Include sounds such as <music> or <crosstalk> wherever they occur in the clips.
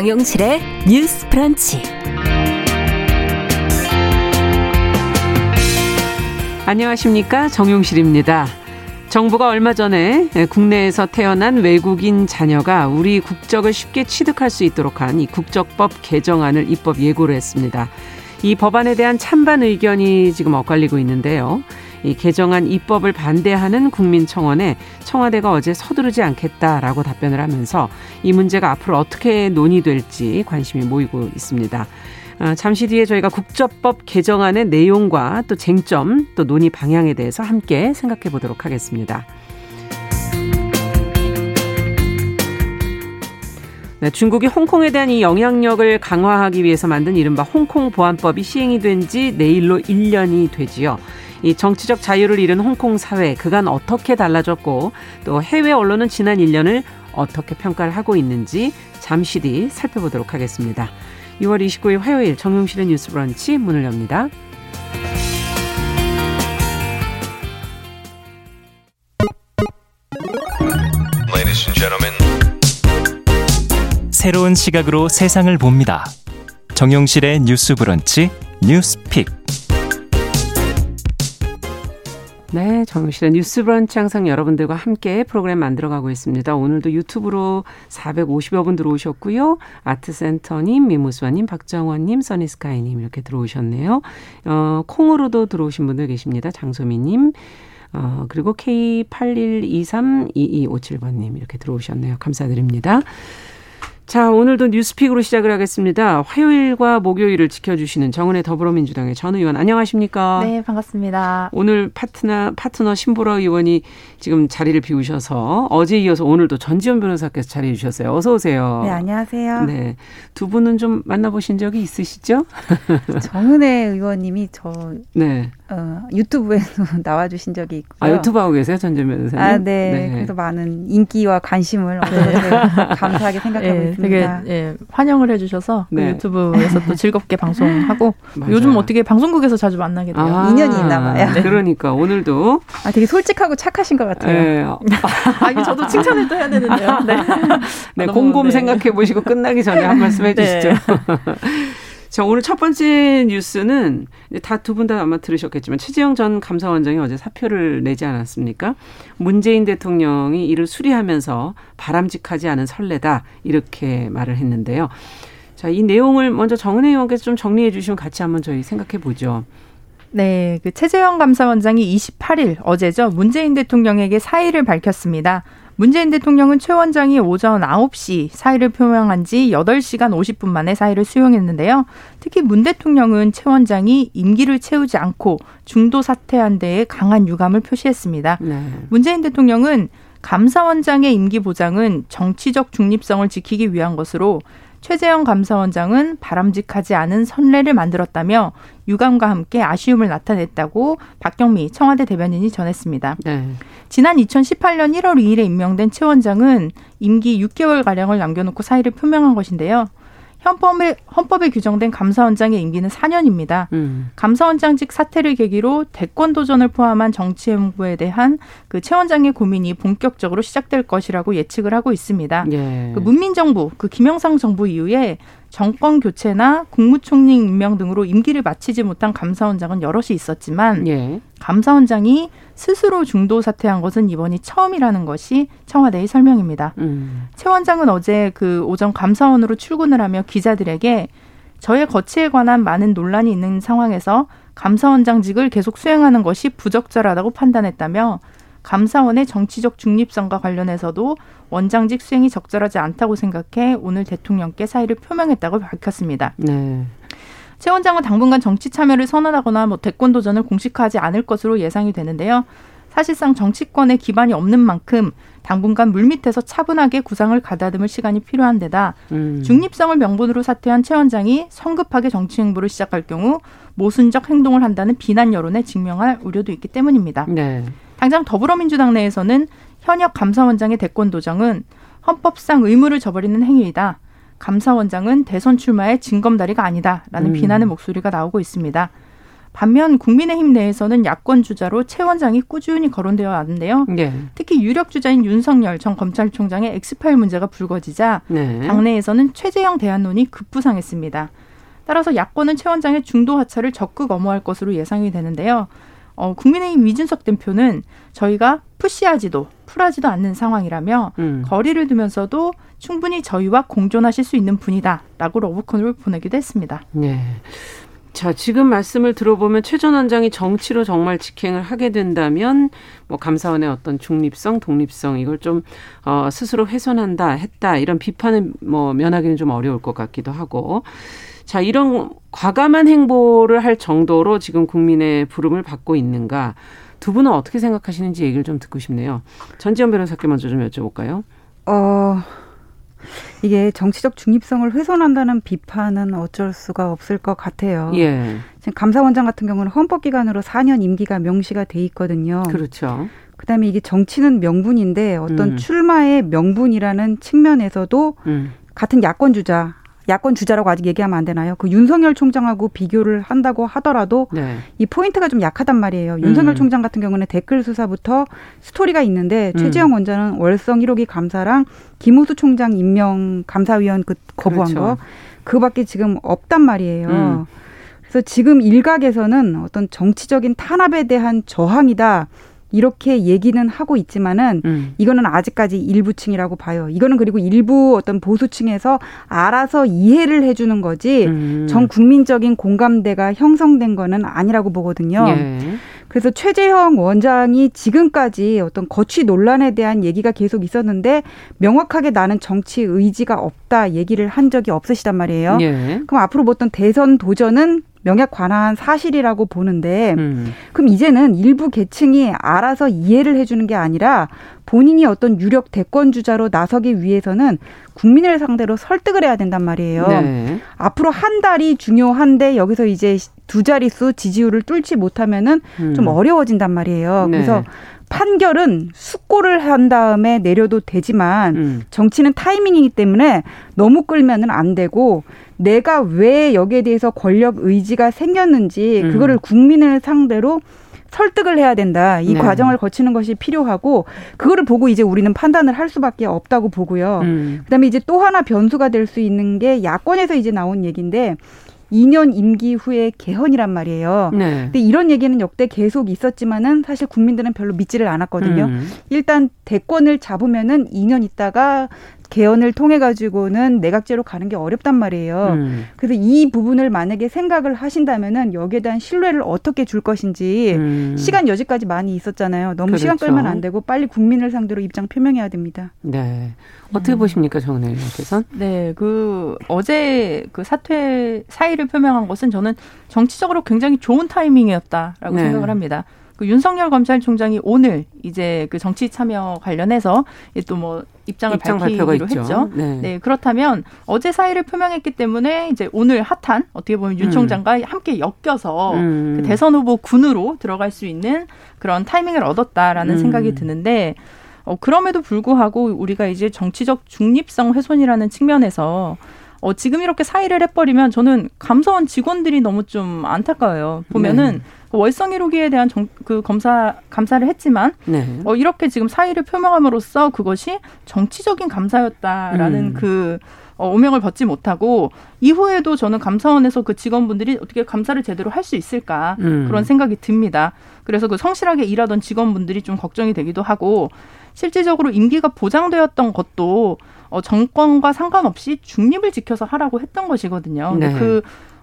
정용실의 뉴스 프런치. 안녕하십니까. 정용실입니다. 정부가 얼마 전에 국내에서 태어난 외국인 자녀가 우리 국적을 쉽게 취득할 수 있도록 한 이 국적법 개정안을 입법 예고를 했습니다. 이 법안에 대한 찬반 의견이 지금 엇갈리고 있는데요. 이 개정안 입법을 반대하는 국민청원에 청와대가 어제 서두르지 않겠다라고 답변을 하면서 이 문제가 앞으로 어떻게 논의될지 관심이 모이고 있습니다. 어, 잠시 뒤에 저희가 국적법 개정안의 내용과 또 쟁점 또 논의 방향에 대해서 함께 생각해 보도록 하겠습니다. 네, 중국이 홍콩에 대한 이 영향력을 강화하기 위해서 만든 이른바 홍콩 보안법이 시행이 된 지 내일로 1년이 되지요. 이 정치적 자유를 잃은 홍콩 사회 그간 어떻게 달라졌고 또 해외 언론은 지난 1년을 어떻게 평가를 하고 있는지 잠시 뒤 살펴보도록 하겠습니다. 6월 29일 화요일 정용실의 뉴스 브런치 문을 엽니다. 새로운 시각으로 세상을 봅니다. 정용실의 뉴스 브런치 뉴스 픽. 네, 정실의 뉴스 브런치 항상 여러분들과 함께 프로그램 만들어가고 있습니다. 오늘도 유튜브로 450여 분 들어오셨고요. 아트센터님, 미무수아님, 박정원님, 써니스카이님 이렇게 들어오셨네요. 어, 콩으로도 들어오신 분들 계십니다. 장소미님. 어, 그리고 K81232257번님 이렇게 들어오셨네요. 감사드립니다. 자, 오늘도 뉴스픽으로 시작을 하겠습니다. 화요일과 목요일을 지켜주시는 정은혜 더불어민주당의 전 의원 안녕하십니까? 네, 반갑습니다. 오늘 파트너 파트너 신보라 의원이 지금 자리를 비우셔서 어제 이어서 오늘도 전지현 변호사께서 자리해 주셨어요. 어서 오세요. 네, 안녕하세요. 네. 두 분은 좀 만나보신 적이 있으시죠? <laughs> 정은혜 의원님이 저 네. 어, 유튜브에서 <laughs> 나와주신 적이 있고요. 아, 유튜브 하고 계세요, 전지현 변호사님? 아, 네. 네. 그래서 많은 인기와 관심을 얻어서 감사하게 생각하고 네, 있습니다. 되게 예, 환영을 해주셔서 그 네. 그 유튜브에서 또 즐겁게 <laughs> 방송하고 요즘 어떻게 방송국에서 자주 만나게 돼요. 아, 인연이 있나 봐요. 네. 그러니까 오늘도 아, 되게 솔직하고 착하신 것 같아요. 네. <laughs> 아, 이거 저도 칭찬을 또 해야 되는데요. 네. <laughs> 네, 곰곰 네. 생각해 보시고 끝나기 전에 한 말씀 해주시죠. 네. 자, 오늘 첫 번째 뉴스는 다 두 분 다 아마 들으셨겠지만 최재형 전 감사원장이 어제 사표를 내지 않았습니까? 문재인 대통령이 이를 수리하면서 바람직하지 않은 선례다 이렇게 말을 했는데요. 자, 이 내용을 먼저 정은혜 의원께서 좀 정리해 주시면 같이 한번 저희 생각해 보죠. 네, 그 최재형 감사원장이 28일 어제죠 문재인 대통령에게 사의를 밝혔습니다. 문재인 대통령은 최 원장이 오전 9시 사의를 표명한 지 8시간 50분 만에 사의를 수용했는데요. 특히 문 대통령은 최 원장이 임기를 채우지 않고 중도 사퇴한 데에 강한 유감을 표시했습니다. 네. 문재인 대통령은 감사원장의 임기 보장은 정치적 중립성을 지키기 위한 것으로 최재형 감사원장은 바람직하지 않은 선례를 만들었다며 유감과 함께 아쉬움을 나타냈다고 박경미 청와대 대변인이 전했습니다. 네. 지난 2018년 1월 2일에 임명된 최 원장은 임기 6개월 가량을 남겨놓고 사의를 표명한 것인데요. 헌법에, 헌법에 규정된 감사원장의 임기는 4년입니다. 음. 감사원장직 사퇴를 계기로 대권 도전을 포함한 정치 행보에 대한 그 최 원장의 고민이 본격적으로 시작될 것이라고 예측을 하고 있습니다. 예. 그 문민정부, 그 김영삼 정부 이후에 정권 교체나 국무총리 임명 등으로 임기를 마치지 못한 감사원장은 여럿이 있었지만 예. 감사원장이 스스로 중도 사퇴한 것은 이번이 처음이라는 것이 청와대의 설명입니다. 음. 최 원장은 어제 그 오전 감사원으로 출근을 하며 기자들에게 저의 거취에 관한 많은 논란이 있는 상황에서 감사원장직을 계속 수행하는 것이 부적절하다고 판단했다며 감사원의 정치적 중립성과 관련해서도 원장직 수행이 적절하지 않다고 생각해 오늘 대통령께 사의를 표명했다고 밝혔습니다. 네. 최 원장은 당분간 정치 참여를 선언하거나 뭐 대권 도전을 공식화하지 않을 것으로 예상이 되는데요. 사실상 정치권에 기반이 없는 만큼 당분간 물밑에서 차분하게 구상을 가다듬을 시간이 필요한 데다 음. 중립성을 명분으로 사퇴한 최 원장이 성급하게 정치 행보를 시작할 경우 모순적 행동을 한다는 비난 여론에 직면할 우려도 있기 때문입니다. 네. 당장 더불어민주당 내에서는 현역 감사원장의 대권 도정은 헌법상 의무를 저버리는 행위이다. 감사원장은 대선 출마의 징검다리가 아니다라는 음. 비난의 목소리가 나오고 있습니다. 반면 국민의힘 내에서는 야권 주자로 최 원장이 꾸준히 거론되어 왔는데요. 네. 특히 유력 주자인 윤석열 전 검찰총장의 엑스파일 문제가 불거지자 네. 당내에서는 최재형 대안론이 급부상했습니다. 따라서 야권은 최 원장의 중도 하차를 적극 엄호할 것으로 예상이 되는데요. 어, 국민의힘 이준석 대표는 저희가 푸시하지도 풀하지도 않는 상황이라며 음. 거리를 두면서도 충분히 저희와 공존하실 수 있는 분이다라고 러브콘을 보내기도 했습니다. 네. 자, 지금 말씀을 들어보면 최 전 원장이 정치로 정말 직행을 하게 된다면 뭐 감사원의 어떤 중립성, 독립성 이걸 좀 어, 스스로 훼손한다 했다 이런 비판을 뭐 면하기는 좀 어려울 것 같기도 하고 자, 이런 과감한 행보를 할 정도로 지금 국민의 부름을 받고 있는가? 두 분은 어떻게 생각하시는지 얘기를 좀 듣고 싶네요. 전지현 변호사께 먼저 좀 여쭤볼까요? 어, 이게 정치적 중립성을 훼손한다는 비판은 어쩔 수가 없을 것 같아요. 예. 지금 감사원장 같은 경우는 헌법기관으로 4년 임기가 명시가 돼 있거든요. 그렇죠. 그다음에 이게 정치는 명분인데 어떤 음. 출마의 명분이라는 측면에서도 음. 같은 야권 주자 야권 주자라고 아직 얘기하면 안 되나요? 그 윤석열 총장하고 비교를 한다고 하더라도 네. 이 포인트가 좀 약하단 말이에요. 음. 윤석열 총장 같은 경우는 댓글 수사부터 스토리가 있는데 음. 최재형 원장은 월성 1호기 감사랑 김우수 총장 임명 감사위원 그 거부한 그렇죠. 거 그밖에 지금 없단 말이에요. 음. 그래서 지금 일각에서는 어떤 정치적인 탄압에 대한 저항이다. 이렇게 얘기는 하고 있지만은 음. 이거는 아직까지 일부층이라고 봐요. 이거는 그리고 일부 어떤 보수층에서 알아서 이해를 해주는 거지 음. 전 국민적인 공감대가 형성된 거는 아니라고 보거든요. 예. 그래서 최재형 원장이 지금까지 어떤 거취 논란에 대한 얘기가 계속 있었는데 명확하게 나는 정치 의지가 없다 얘기를 한 적이 없으시단 말이에요. 예. 그럼 앞으로 뭐 어떤 대선 도전은 명약 관한 사실이라고 보는데 음. 그럼 이제는 일부 계층이 알아서 이해를 해주는 게 아니라 본인이 어떤 유력 대권 주자로 나서기 위해서는 국민을 상대로 설득을 해야 된단 말이에요. 네. 앞으로 한 달이 중요한데 여기서 이제 두 자릿수 지지율을 뚫지 못하면은 음. 좀 어려워진단 말이에요. 네. 그래서 판결은 숙고를 한 다음에 내려도 되지만 음. 정치는 타이밍이기 때문에 너무 끌면은 안 되고 내가 왜 여기에 대해서 권력 의지가 생겼는지 음. 그거를 국민을 상대로 설득을 해야 된다. 이 네. 과정을 거치는 것이 필요하고 그거를 보고 이제 우리는 판단을 할 수밖에 없다고 보고요. 음. 그다음에 이제 또 하나 변수가 될 수 있는 게 야권에서 이제 나온 얘기인데 2년 임기 후에 개헌이란 말이에요. 네. 근데 이런 얘기는 역대 계속 있었지만은 사실 국민들은 별로 믿지를 않았거든요. 음. 일단 대권을 잡으면은 2년 있다가 개헌을 통해 가지고는 내각제로 가는 게 어렵단 말이에요. 음. 그래서 이 부분을 만약에 생각을 하신다면은 여기에 대한 신뢰를 어떻게 줄 것인지 음. 시간 여지까지 많이 있었잖아요. 너무 그렇죠. 시간 끌면 안 되고 빨리 국민을 상대로 입장 표명해야 됩니다. 네. 어떻게 음. 보십니까, 정은혜 의원께서는? 네, 그 어제 그 사퇴 사의를 표명한 것은 저는 정치적으로 굉장히 좋은 타이밍이었다라고 네. 생각을 합니다. 그 윤석열 검찰총장이 오늘 이제 그 정치 참여 관련해서 또 뭐 입장을 입장 밝히기로 했죠. 네. 네. 그렇다면 어제 사의를 표명했기 때문에 이제 오늘 핫한 어떻게 보면 윤 음. 총장과 음. 함께 엮여서 음. 그 대선 후보 군으로 들어갈 수 있는 그런 타이밍을 얻었다라는 음. 생각이 드는데 어, 그럼에도 불구하고 우리가 이제 정치적 중립성 훼손이라는 측면에서 어, 지금 이렇게 사의를 해버리면 저는 감사원 직원들이 너무 좀 안타까워요. 보면은 네. 그 월성 1호기에 대한 정, 그 검사 감사를 했지만 네. 어, 이렇게 지금 사의를 표명함으로써 그것이 정치적인 감사였다라는 음. 그 어, 오명을 벗지 못하고 이후에도 저는 감사원에서 그 직원분들이 어떻게 감사를 제대로 할 수 있을까 음. 그런 생각이 듭니다. 그래서 그 성실하게 일하던 직원분들이 좀 걱정이 되기도 하고 실질적으로 임기가 보장되었던 것도 어, 정권과 상관없이 중립을 지켜서 하라고 했던 것이거든요. 네. 그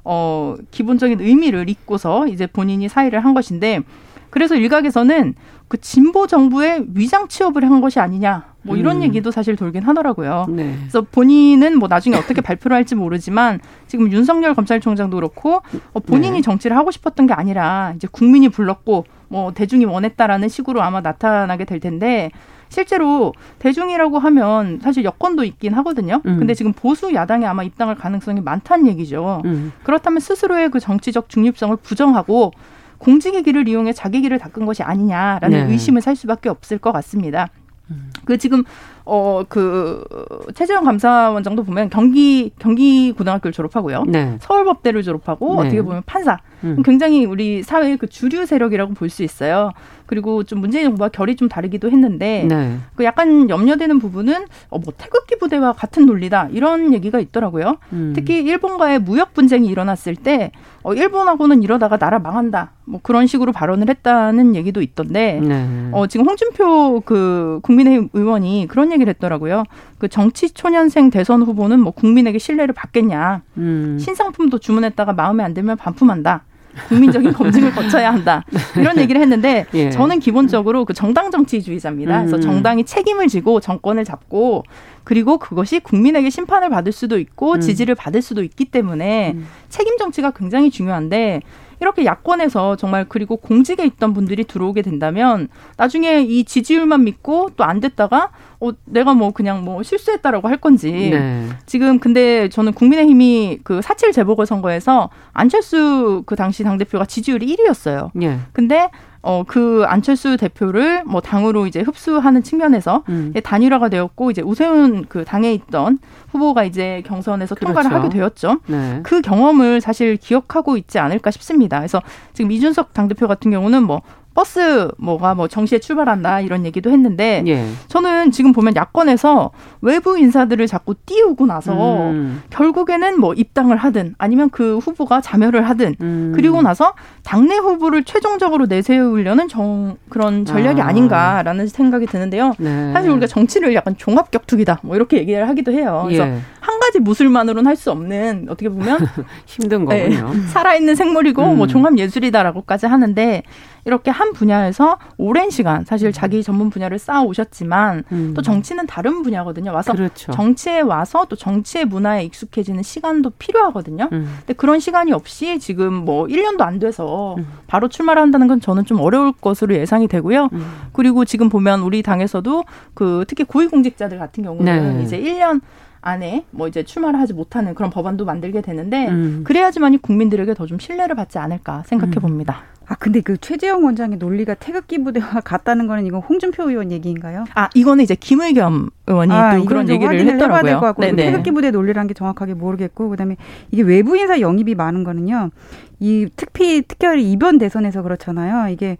어, 기본적인 의미를 잊고서 이제 본인이 사의를 한 것인데 그래서 일각에서는 그 진보 정부의 위장 취업을 한 것이 아니냐 뭐 이런 음. 얘기도 사실 돌긴 하더라고요. 네. 그래서 본인은 뭐 나중에 어떻게 발표를 할지 모르지만 지금 윤석열 검찰총장도 그렇고 어, 본인이 네. 정치를 하고 싶었던 게 아니라 이제 국민이 불렀고 뭐 대중이 원했다라는 식으로 아마 나타나게 될 텐데 실제로 대중이라고 하면 사실 여권도 있긴 하거든요. 음. 근데 지금 보수 야당에 아마 입당할 가능성이 많다는 얘기죠. 음. 그렇다면 스스로의 그 정치적 중립성을 부정하고 공직의 길을 이용해 자기 길을 닦은 것이 아니냐라는 네. 의심을 살 수밖에 없을 것 같습니다. 음. 그 지금 어, 그, 최재형 감사원장도 보면 경기, 경기 고등학교를 졸업하고요. 네. 서울법대를 졸업하고 네. 어떻게 보면 판사. 음. 굉장히 우리 사회의 그 주류 세력이라고 볼 수 있어요. 그리고 좀 문재인 정부와 결이 좀 다르기도 했는데 네. 그 약간 염려되는 부분은 어, 뭐 태극기 부대와 같은 논리다 이런 얘기가 있더라고요. 음. 특히 일본과의 무역 분쟁이 일어났을 때 어, 일본하고는 이러다가 나라 망한다 뭐 그런 식으로 발언을 했다는 얘기도 있던데 네. 어, 지금 홍준표 그 국민의힘 의원이 그런 얘기를 했더라고요. 그 정치 초년생 대선 후보는 뭐 국민에게 신뢰를 받겠냐 음. 신상품도 주문했다가 마음에 안 들면 반품한다. 국민적인 검증을 <laughs> 거쳐야 한다. 이런 얘기를 했는데 예. 저는 기본적으로 그 정당 정치주의자입니다. 그래서 음. 정당이 책임을 지고 정권을 잡고 그리고 그것이 국민에게 심판을 받을 수도 있고 음. 지지를 받을 수도 있기 때문에 음. 책임 정치가 굉장히 중요한데 이렇게 야권에서 정말 그리고 공직에 있던 분들이 들어오게 된다면 나중에 이 지지율만 믿고 또 안 됐다가 어 내가 뭐 그냥 뭐 실수했다라고 할 건지 네. 지금 근데 저는 국민의힘이 그 사칠 재보궐 선거에서 안철수 그 당시 당 대표가 지지율이 1위였어요. 네. 근데 어, 그 안철수 대표를 뭐 당으로 이제 흡수하는 측면에서 음. 단일화가 되었고 이제 우세훈 그 당에 있던 후보가 이제 경선에서 그렇죠. 통과를 하게 되었죠. 네. 그 경험을 사실 기억하고 있지 않을까 싶습니다. 그래서 지금 이준석 당대표 같은 경우는 뭐 버스 뭐가 뭐 정시에 출발한다 이런 얘기도 했는데 예. 저는 지금 보면 야권에서 외부 인사들을 자꾸 띄우고 나서 음. 결국에는 뭐 입당을 하든 아니면 그 후보가 자멸을 하든 음. 그리고 나서 당내 후보를 최종적으로 내세우려는 정, 그런 전략이 아. 닌가라는 생각이 드는데요. 네. 사실 우리가 정치를 약간 종합 격투기다 뭐 이렇게 얘기를 하기도 해요. 그래서 예. 한 가지 무술만으로는 할 수 없는 어떻게 보면 <laughs> 힘든 네, 거군요. 네, 살아있는 생물이고 뭐 음. 뭐 종합 예술이다라고까지 하는데 이렇게 한 분야에서 오랜 시간 사실 자기 전문 분야를 쌓아 오셨지만 음. 또 정치는 다른 분야거든요. 와서 그렇죠. 정치에 와서 또 정치의 문화에 익숙해지는 시간도 필요하거든요. 음. 근데 그런 시간이 없이 지금 뭐 1년도 안 돼서 음. 바로 출마를 한다는 건 저는 좀 어려울 것으로 예상이 되고요. 음. 그리고 지금 보면 우리 당에서도 그 특히 고위공직자들 같은 경우는 네. 이제 1년 안에 뭐 이제 출마를 하지 못하는 그런 법안도 만들게 되는데 음. 그래야지만이 국민들에게 더 좀 신뢰를 받지 않을까 생각해 음. 봅니다. 아 근데 그 최재형 원장의 논리가 태극기 부대와 <laughs> 같다는 거는 이건 홍준표 의원 얘기인가요? 아 이거는 이제 김의겸 의원이 아, 또 그런 얘기를 했더라고요. 될것 같고 태극기 부대 논리라는 게 정확하게 모르겠고 그다음에 이게 외부 인사 영입이 많은 거는요. 이 특히 특별히 이번 대선에서 그렇잖아요. 이게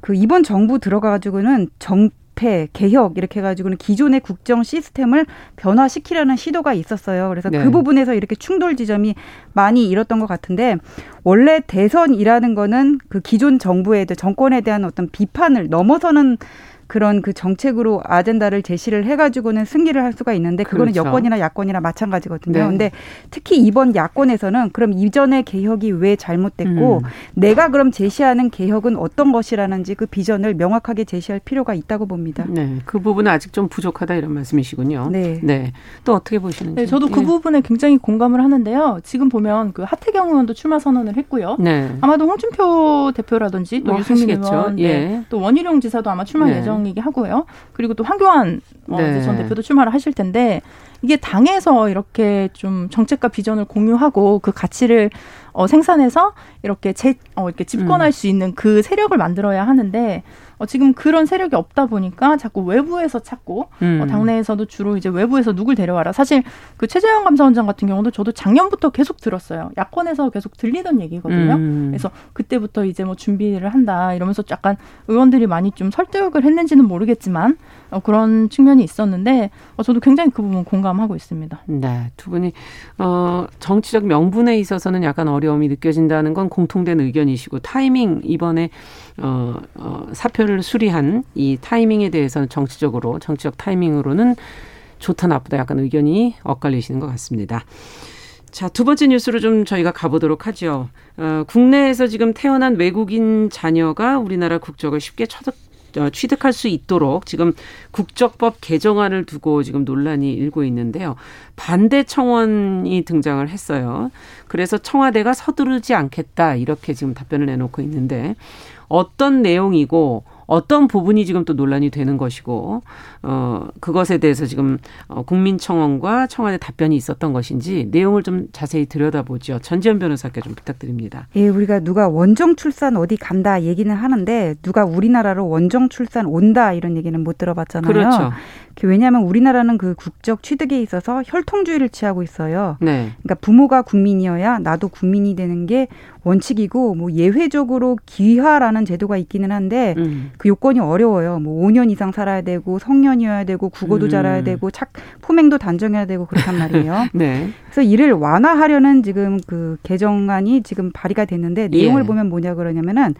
그 이번 정부 들어가가지고는 정 개폐, 개혁 이렇게 해가지고는 기존의 국정 시스템을 변화시키려는 시도가 있었어요. 그래서 그 네. 그 부분에서 이렇게 충돌 지점이 많이 일었던 것 같은데 원래 대선이라는 거는 그 기존 정부에 대한 정권에 대한 어떤 비판을 넘어서는 그런 그 정책으로 아젠다를 제시를 해가지고는 승리를 할 수가 있는데 그거는 그렇죠. 여권이나 야권이나 마찬가지거든요. 네. 근데 특히 이번 야권에서는 그럼 이전의 개혁이 왜 잘못됐고 음. 내가 그럼 제시하는 개혁은 어떤 것이라는지 그 비전을 명확하게 제시할 필요가 있다고 봅니다. 네, 그 부분은 아직 좀 부족하다 이런 말씀이시군요. 네, 네. 또 어떻게 보시는지? 네, 저도 그 예. 부분에 굉장히 공감을 하는데요. 지금 보면 그 하태경 의원도 출마 선언을 했고요. 네. 아마도 홍준표 대표라든지 또 뭐 유승민 의원, 네. 예. 또 원희룡 지사도 아마 출마 네. 예정. 예정이기 하고요. 그리고 또 황교안 어, 네. 전 대표도 출마를 하실 텐데 이게 당에서 이렇게 좀 정책과 비전을 공유하고 그 가치를 어, 생산해서 이렇게 재, 어, 이렇게 집권할 음. 수 있는 그 세력을 만들어야 하는데 어, 지금 그런 세력이 없다 보니까 자꾸 외부에서 찾고 어, 음. 어, 당내에서도 주로 이제 외부에서 누굴 데려와라. 사실 그 최재형 감사원장 같은 경우도 저도 작년부터 계속 들었어요. 야권에서 계속 들리던 얘기거든요. 음. 그래서 그때부터 이제 뭐 준비를 한다 이러면서 약간 의원들이 많이 좀 설득을 했는지는 모르겠지만 어, 그런 측면이 있었는데 어, 저도 굉장히 그 부분 공감하고 있습니다. 네, 두 분이 어, 정치적 명분에 있어서는 약간 어려움이 느껴진다는 건 공통된 의견이시고 타이밍 이번에 어, 어, 사표를 수리한 이 타이밍에 대해서는 정치적으로 정치적 타이밍으로는 좋다 나쁘다 약간 의견이 엇갈리시는 것 같습니다. 자, 두 번째 뉴스로 좀 저희가 가보도록 하죠. 어, 국내에서 지금 태어난 외국인 자녀가 우리나라 국적을 쉽게 취득, 어, 취득할 수 있도록 지금 국적법 개정안을 두고 지금 논란이 일고 있는데요. 반대 청원이 등장을 했어요. 그래서 청와대가 서두르지 않겠다 이렇게 지금 답변을 내놓고 있는데 어떤 내용이고 어떤 부분이 지금 또 논란이 되는 것이고 어 그것에 대해서 지금 어 국민청원과 청와대 답변이 있었던 것인지 내용을 좀 자세히 들여다보죠. 전지현 변호사께 좀 부탁드립니다. 예, 우리가 누가 원정 출산 어디 간다 얘기는 하는데 누가 우리나라로 원정 출산 온다 이런 얘기는 못 들어봤잖아요. 그렇죠. 왜냐하면 우리나라는 그 국적 취득에 있어서 혈통주의를 취하고 있어요. 네. 그러니까 부모가 국민이어야 나도 국민이 되는 게 원칙이고 뭐 예외적으로 기화라는 제도가 있기는 한데 음. 그 요건이 어려워요. 뭐 5년 이상 살아야 되고 성년이어야 되고 국어도 음. 잘해야 되고 착 포맹도 단정해야 되고 그렇단 말이에요. <laughs> 네. 그래서 이를 완화하려는 지금 그 개정안이 지금 발의가 됐는데 내용을 예. 보면 뭐냐 그러냐면은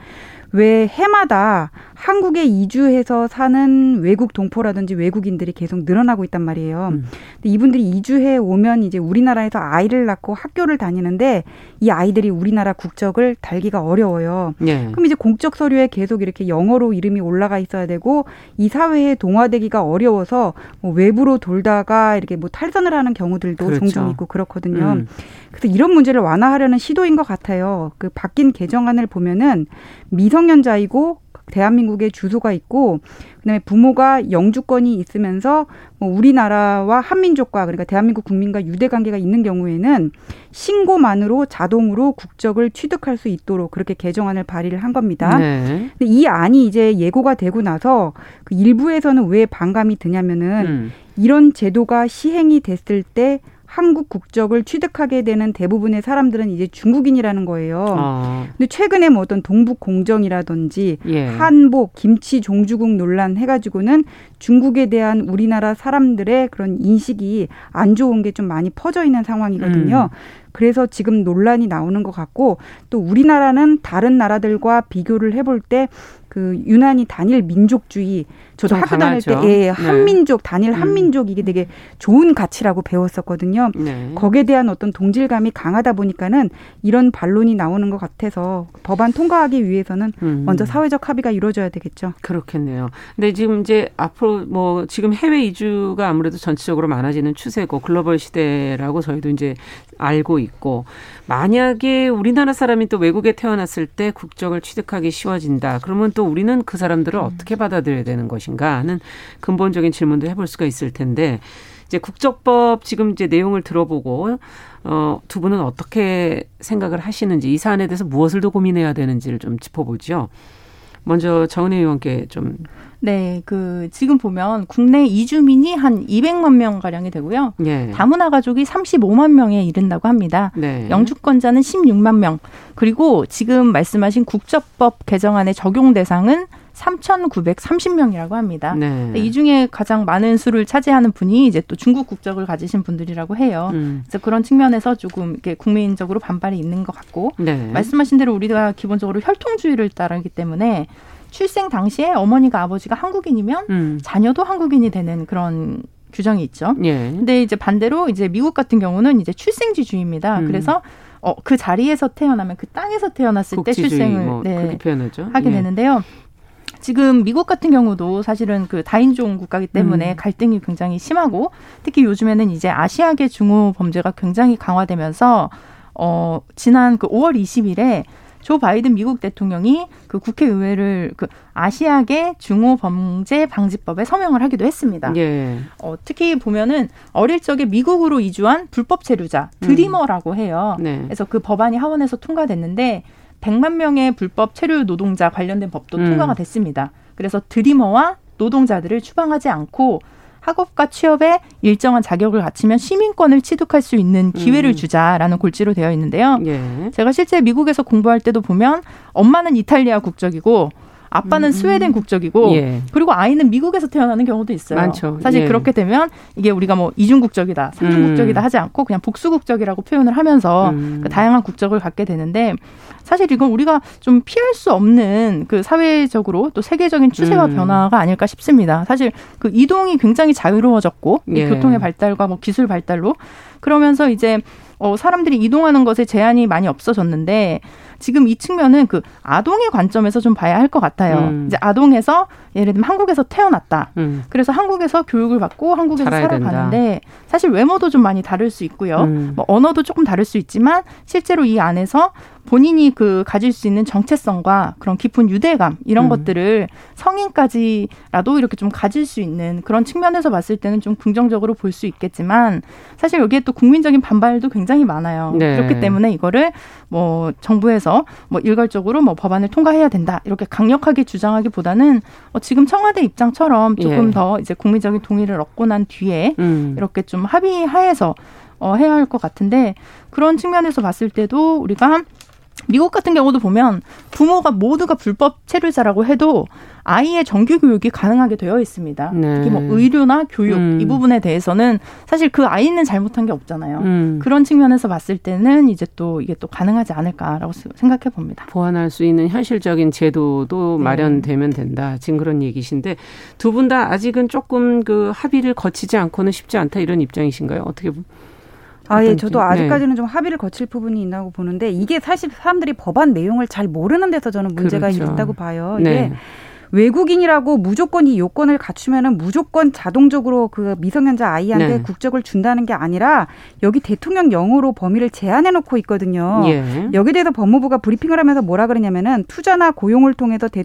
왜 해마다 한국에 이주해서 사는 외국 동포라든지 외국인들이 계속 늘어나고 있단 말이에요. 음. 근데 이분들이 이주해 오면 이제 우리나라에서 아이를 낳고 학교를 다니는데 이 아이들이 우리나라 국적을 달기가 어려워요. 네. 그럼 이제 공적 서류에 계속 이렇게 영어로 이름이 올라가 있어야 되고 이 사회에 동화되기가 어려워서 뭐 외부로 돌다가 이렇게 뭐 탈선을 하는 경우들도 그렇죠. 종종 있고 그렇거든요. 음. 그래서 이런 문제를 완화하려는 시도인 것 같아요. 그 바뀐 개정안을 보면은 미성년자이고 대한민국에 주소가 있고 그다음에 부모가 영주권이 있으면서 뭐 우리나라와 한민족과 그러니까 대한민국 국민과 유대 관계가 있는 경우에는 신고만으로 자동으로 국적을 취득할 수 있도록 그렇게 개정안을 발의를 한 겁니다. 네. 근데 이 안이 이제 예고가 되고 나서 그 일부에서는 왜 반감이 드냐면은 음. 이런 제도가 시행이 됐을 때 한국 국적을 취득하게 되는 대부분의 사람들은 이제 중국인이라는 거예요. 아. 근데 최근에 뭐 어떤 동북 공정이라든지 예. 한복, 김치 종주국 논란 해가지고는 중국에 대한 우리나라 사람들의 그런 인식이 안 좋은 게 좀 많이 퍼져 있는 상황이거든요. 음. 그래서 지금 논란이 나오는 것 같고 또 우리나라는 다른 나라들과 비교를 해볼 때 그 유난히 단일 민족주의 저도 학교 다닐 때 예, 네. 한민족 단일 음. 한민족 이게 되게 좋은 가치라고 배웠었거든요. 네. 거기에 대한 어떤 동질감이 강하다 보니까는 이런 반론이 나오는 것 같아서 법안 통과하기 위해서는 음. 먼저 사회적 합의가 이루어져야 되겠죠. 그렇겠네요. 근데 지금 이제 앞으로 뭐 지금 해외 이주가 아무래도 전체적으로 많아지는 추세고 글로벌 시대라고 저희도 이제 알고 있고 만약에 우리나라 사람이 또 외국에 태어났을 때 국적을 취득하기 쉬워진다. 그러면 또 우리는 그 사람들을 음. 어떻게 받아들여야 되는 것인가? 것인가 하는 근본적인 질문도 해볼 수가 있을 텐데 이제 국적법 지금 이제 내용을 들어보고 어, 두 분은 어떻게 생각을 하시는지 이 사안에 대해서 무엇을 더 고민해야 되는지를 좀 짚어보죠. 먼저 정은혜 의원께 좀. 네, 그 지금 보면 국내 이주민이 한 200만 명 가량이 되고요. 네. 다문화 가족이 35만 명에 이른다고 합니다. 네. 영주권자는 16만 명. 그리고 지금 말씀하신 국적법 개정안의 적용 대상은 3,930명이라고 합니다. 네. 이 중에 가장 많은 수를 차지하는 분이 이제 또 중국 국적을 가지신 분들이라고 해요. 음. 그래서 그런 측면에서 조금 이렇게 국민적으로 반발이 있는 것 같고 네. 말씀하신 대로 우리가 기본적으로 혈통주의를 따르기 때문에 출생 당시에 어머니가 아버지가 한국인이면 음. 자녀도 한국인이 되는 그런 규정이 있죠. 예. 근데 이제 반대로 이제 미국 같은 경우는 이제 출생지주의입니다. 음. 그래서 어, 그 자리에서 태어나면 그 땅에서 태어났을 때 출생을 뭐 네, 하게 예. 되는데요. 지금 미국 같은 경우도 사실은 그 다인종 국가기 때문에 음. 갈등이 굉장히 심하고 특히 요즘에는 이제 아시아계 중호 범죄가 굉장히 강화되면서 어 지난 그 5월 20일에 조 바이든 미국 대통령이 그 국회의회를 그 아시아계 중호 범죄 방지법에 서명을 하기도 했습니다. 예. 어, 특히 보면은 어릴 적에 미국으로 이주한 불법 체류자 드리머라고 해요. 음. 네. 그래서 그 법안이 하원에서 통과됐는데 100만 명의 불법 체류 노동자 관련된 법도 음. 통과가 됐습니다. 그래서 드리머와 노동자들을 추방하지 않고 학업과 취업에 일정한 자격을 갖추면 시민권을 취득할 수 있는 기회를 음. 주자라는 골지로 되어 있는데요. 예. 제가 실제 미국에서 공부할 때도 보면 엄마는 이탈리아 국적이고 아빠는 음. 스웨덴 국적이고 예. 그리고 아이는 미국에서 태어나는 경우도 있어요. 많죠. 사실 예. 그렇게 되면 이게 우리가 뭐 이중 국적이다, 삼중 국적이다 음. 하지 않고 그냥 복수 국적이라고 표현을 하면서 음. 그 다양한 국적을 갖게 되는데 사실 이건 우리가 좀 피할 수 없는 그 사회적으로 또 세계적인 추세와 음. 변화가 아닐까 싶습니다. 사실 그 이동이 굉장히 자유로워졌고 예. 교통의 발달과 뭐 기술 발달로 그러면서 이제 어 사람들이 이동하는 것에 제한이 많이 없어졌는데 지금 이 측면은 그 아동의 관점에서 좀 봐야 할 것 같아요. 음. 이제 아동에서 예를 들면 한국에서 태어났다. 음. 그래서 한국에서 교육을 받고 한국에서 살아가는데 사실 외모도 좀 많이 다를 수 있고요. 음. 뭐 언어도 조금 다를 수 있지만 실제로 이 안에서 본인이 그 가질 수 있는 정체성과 그런 깊은 유대감 이런 음. 것들을 성인까지라도 이렇게 좀 가질 수 있는 그런 측면에서 봤을 때는 좀 긍정적으로 볼 수 있겠지만 사실 여기에 또 국민적인 반발도 굉장히 많아요. 네. 그렇기 때문에 이거를 뭐 정부에서 뭐 일괄적으로 뭐 법안을 통과해야 된다 이렇게 강력하게 주장하기보다는 어 지금 청와대 입장처럼 조금 예. 더 이제 국민적인 동의를 얻고 난 뒤에 음. 이렇게 좀 합의하에서 어 해야 할 것 같은데 그런 측면에서 봤을 때도 우리가 미국 같은 경우도 보면 부모가 모두가 불법 체류자라고 해도 아이의 정규 교육이 가능하게 되어 있습니다. 네. 특히 뭐 의료나 교육 음. 이 부분에 대해서는 사실 그 아이는 잘못한 게 없잖아요. 음. 그런 측면에서 봤을 때는 이제 또 이게 또 가능하지 않을까라고 생각해 봅니다. 보완할 수 있는 현실적인 제도도 네. 마련되면 된다. 지금 그런 얘기신데 두 분 다 아직은 조금 그 합의를 거치지 않고는 쉽지 않다 이런 입장이신가요? 어떻게 보면? 아, 예, 저도 네. 아직까지는 네. 좀 합의를 거칠 부분이 있다고 보는데 이게 사실 사람들이 법안 내용을 잘 모르는 데서 저는 문제가 그렇죠. 있다고 봐요. 이게 네. 외국인이라고 무조건 이 요건을 갖추면은 무조건 자동적으로 그 미성년자 아이한테 네. 국적을 준다는 게 아니라 여기 대통령령으로 범위를 제한해 놓고 있거든요. 예. 여기에 대해서 법무부가 브리핑을 하면서 뭐라 그러냐면은 투자나 고용을 통해서 대,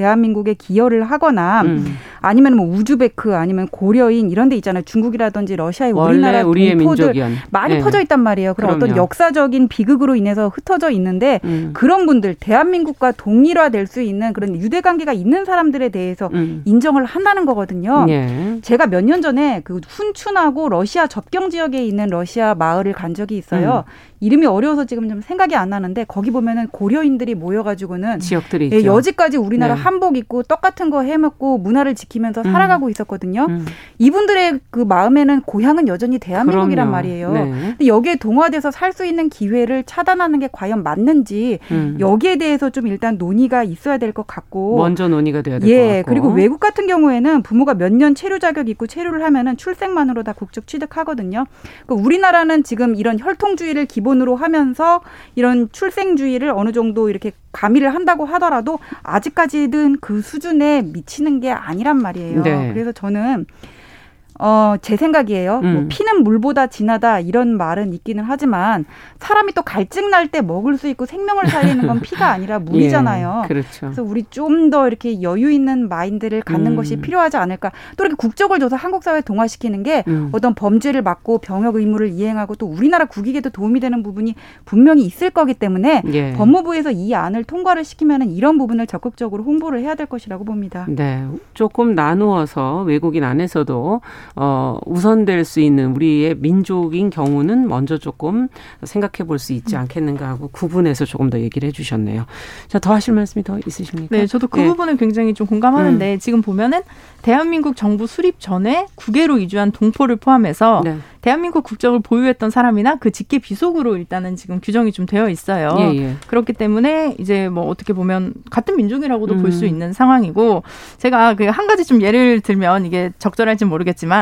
대한민국에 기여를 하거나 음. 아니면 뭐 우즈베크 아니면 고려인 이런 데 있잖아요. 중국이라든지 러시아의 우리나라 동포들 많이 네. 퍼져 있단 말이에요. 그런 그럼요. 어떤 역사적인 비극으로 인해서 흩어져 있는데 음. 그런 분들 대한민국과 동일화될 수 있는 그런 유대 관계가 있는 사람들에 대해서 음. 인정을 한다는 거거든요. 예. 제가 몇 년 전에 그 훈춘하고 러시아 접경 지역에 있는 러시아 마을을 간 적이 있어요. 음. 이름이 어려워서 지금 좀 생각이 안 나는데 거기 보면은 고려인들이 모여가지고는 지역들이 예, 여지까지 우리나라 네. 한복 입고 떡 같은 거 해먹고 문화를 지키면서 음. 살아가고 있었거든요. 음. 이분들의 그 마음에는 고향은 여전히 대한민국이란 그럼요. 말이에요. 네. 근데 여기에 동화돼서 살 수 있는 기회를 차단하는 게 과연 맞는지 음. 여기에 대해서 좀 일단 논의가 있어야 될 것 같고 먼저 논의가 돼야 될것 예, 같고 그리고 외국 같은 경우에는 부모가 몇 년 체류 자격 있고 체류를 하면은 출생만으로 다 국적 취득하거든요. 그 우리나라는 지금 이런 혈통주의를 기본 기본으로 하면서 이런 출생주의를 어느 정도 이렇게 가미를 한다고 하더라도 아직까지는 그 수준에 미치는 게 아니란 말이에요. 네. 그래서 저는 어, 제 생각이에요. 뭐 음. 뭐 피는 물보다 진하다 이런 말은 있기는 하지만 사람이 또 갈증 날 때 먹을 수 있고 생명을 살리는 건 <laughs> 피가 아니라 물이잖아요. 예, 그렇죠. 그래서 우리 좀 더 이렇게 여유 있는 마인드를 갖는 음. 것이 필요하지 않을까. 또 이렇게 국적을 줘서 한국 사회에 동화시키는 게 음. 어떤 범죄를 막고 병역 의무를 이행하고 또 우리나라 국익에도 도움이 되는 부분이 분명히 있을 거기 때문에 예. 법무부에서 이 안을 통과를 시키면은 이런 부분을 적극적으로 홍보를 해야 될 것이라고 봅니다. 네. 조금 나누어서 외국인 안에서도 어, 우선될 수 있는 우리의 민족인 경우는 먼저 조금 생각해 볼 수 있지 음. 않겠는가 하고 구분해서 조금 더 얘기를 해 주셨네요. 자, 더 하실 말씀이 더 있으십니까? 네, 저도 그 네. 부분을 굉장히 좀 공감하는데 음. 지금 보면은 대한민국 정부 수립 전에 국외로 이주한 동포를 포함해서 네. 대한민국 국적을 보유했던 사람이나 그 직계 비속으로 일단은 지금 규정이 좀 되어 있어요. 예, 예. 그렇기 때문에 이제 뭐 어떻게 보면 같은 민족이라고도 음. 볼수 있는 상황이고 제가 그 한 가지 좀 예를 들면 이게 적절할지 모르겠지만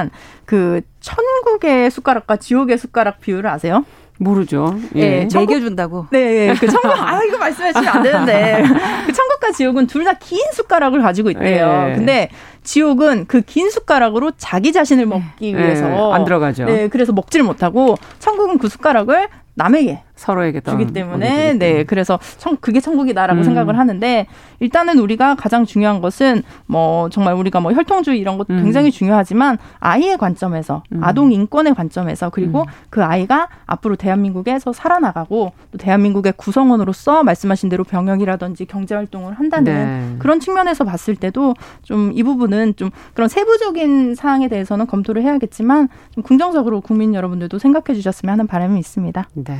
그 천국의 숟가락과 지옥의 숟가락 비율을 아세요? 모르죠. 예. 네, 매겨준다고. 네, 예. 그 <laughs> 천국, 아, 이거 말씀하시면 안 되는데. 그 천국과 지옥은 둘 다 긴 숟가락을 가지고 있대요. 예. 근데 지옥은 그 긴 숟가락으로 자기 자신을 먹기 예. 위해서. 안 들어가죠. 네, 그래서 먹지를 못하고 천국은 그 숟가락을 남에게 서로에게 주기 때문에 네 그래서 청, 그게 천국이다라고 음. 생각을 하는데 일단은 우리가 가장 중요한 것은 뭐 정말 우리가 뭐 혈통주의 이런 것도 음. 굉장히 중요하지만 아이의 관점에서 음. 아동 인권의 관점에서 그리고 음. 그 아이가 앞으로 대한민국에서 살아나가고 또 대한민국의 구성원으로서 말씀하신 대로 병역이라든지 경제 활동을 한다는 네. 그런 측면에서 봤을 때도 좀 이 부분은 좀 그런 세부적인 사항에 대해서는 검토를 해야겠지만 좀 긍정적으로 국민 여러분들도 생각해 주셨으면 하는 바람이 있습니다. 네.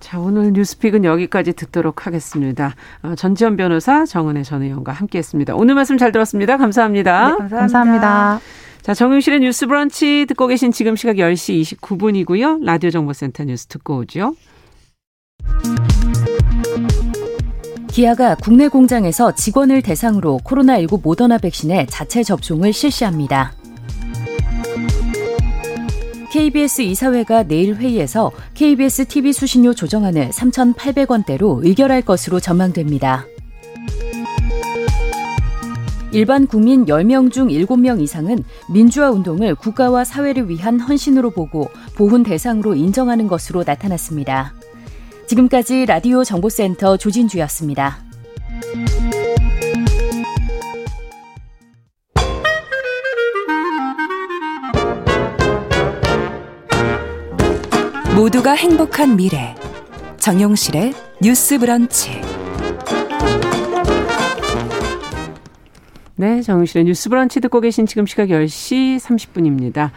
자, 오늘 뉴스픽은 여기까지 듣도록 하겠습니다. 어, 전지현 변호사, 정은혜 전 의원과 함께 했습니다. 오늘 말씀 잘 들었습니다. 감사합니다. 네, 감사합니다. 감사합니다. 자, 정용실의 뉴스 브런치 듣고 계신 지금 시각 10시 29분이고요. 라디오 정보센터 뉴스 듣고 오죠. 기아가 국내 공장에서 직원을 대상으로 코로나19 모더나 백신의 자체 접종을 실시합니다. KBS 이사회가 내일 회의에서 KBS TV 수신료 조정안을 3,800원대로 의결할 것으로 전망됩니다. 일반 국민 10명 중 7명 이상은 민주화 운동을 국가와 사회를 위한 헌신으로 보고 보훈 대상으로 인정하는 것으로 나타났습니다. 지금까지 라디오 정보센터 조진주였습니다. 모두가 행복한 미래 정용실의 뉴스 브런치 네, 정용실의 뉴스 브런치 듣고 계신 지금 시각 10시 30분입니다.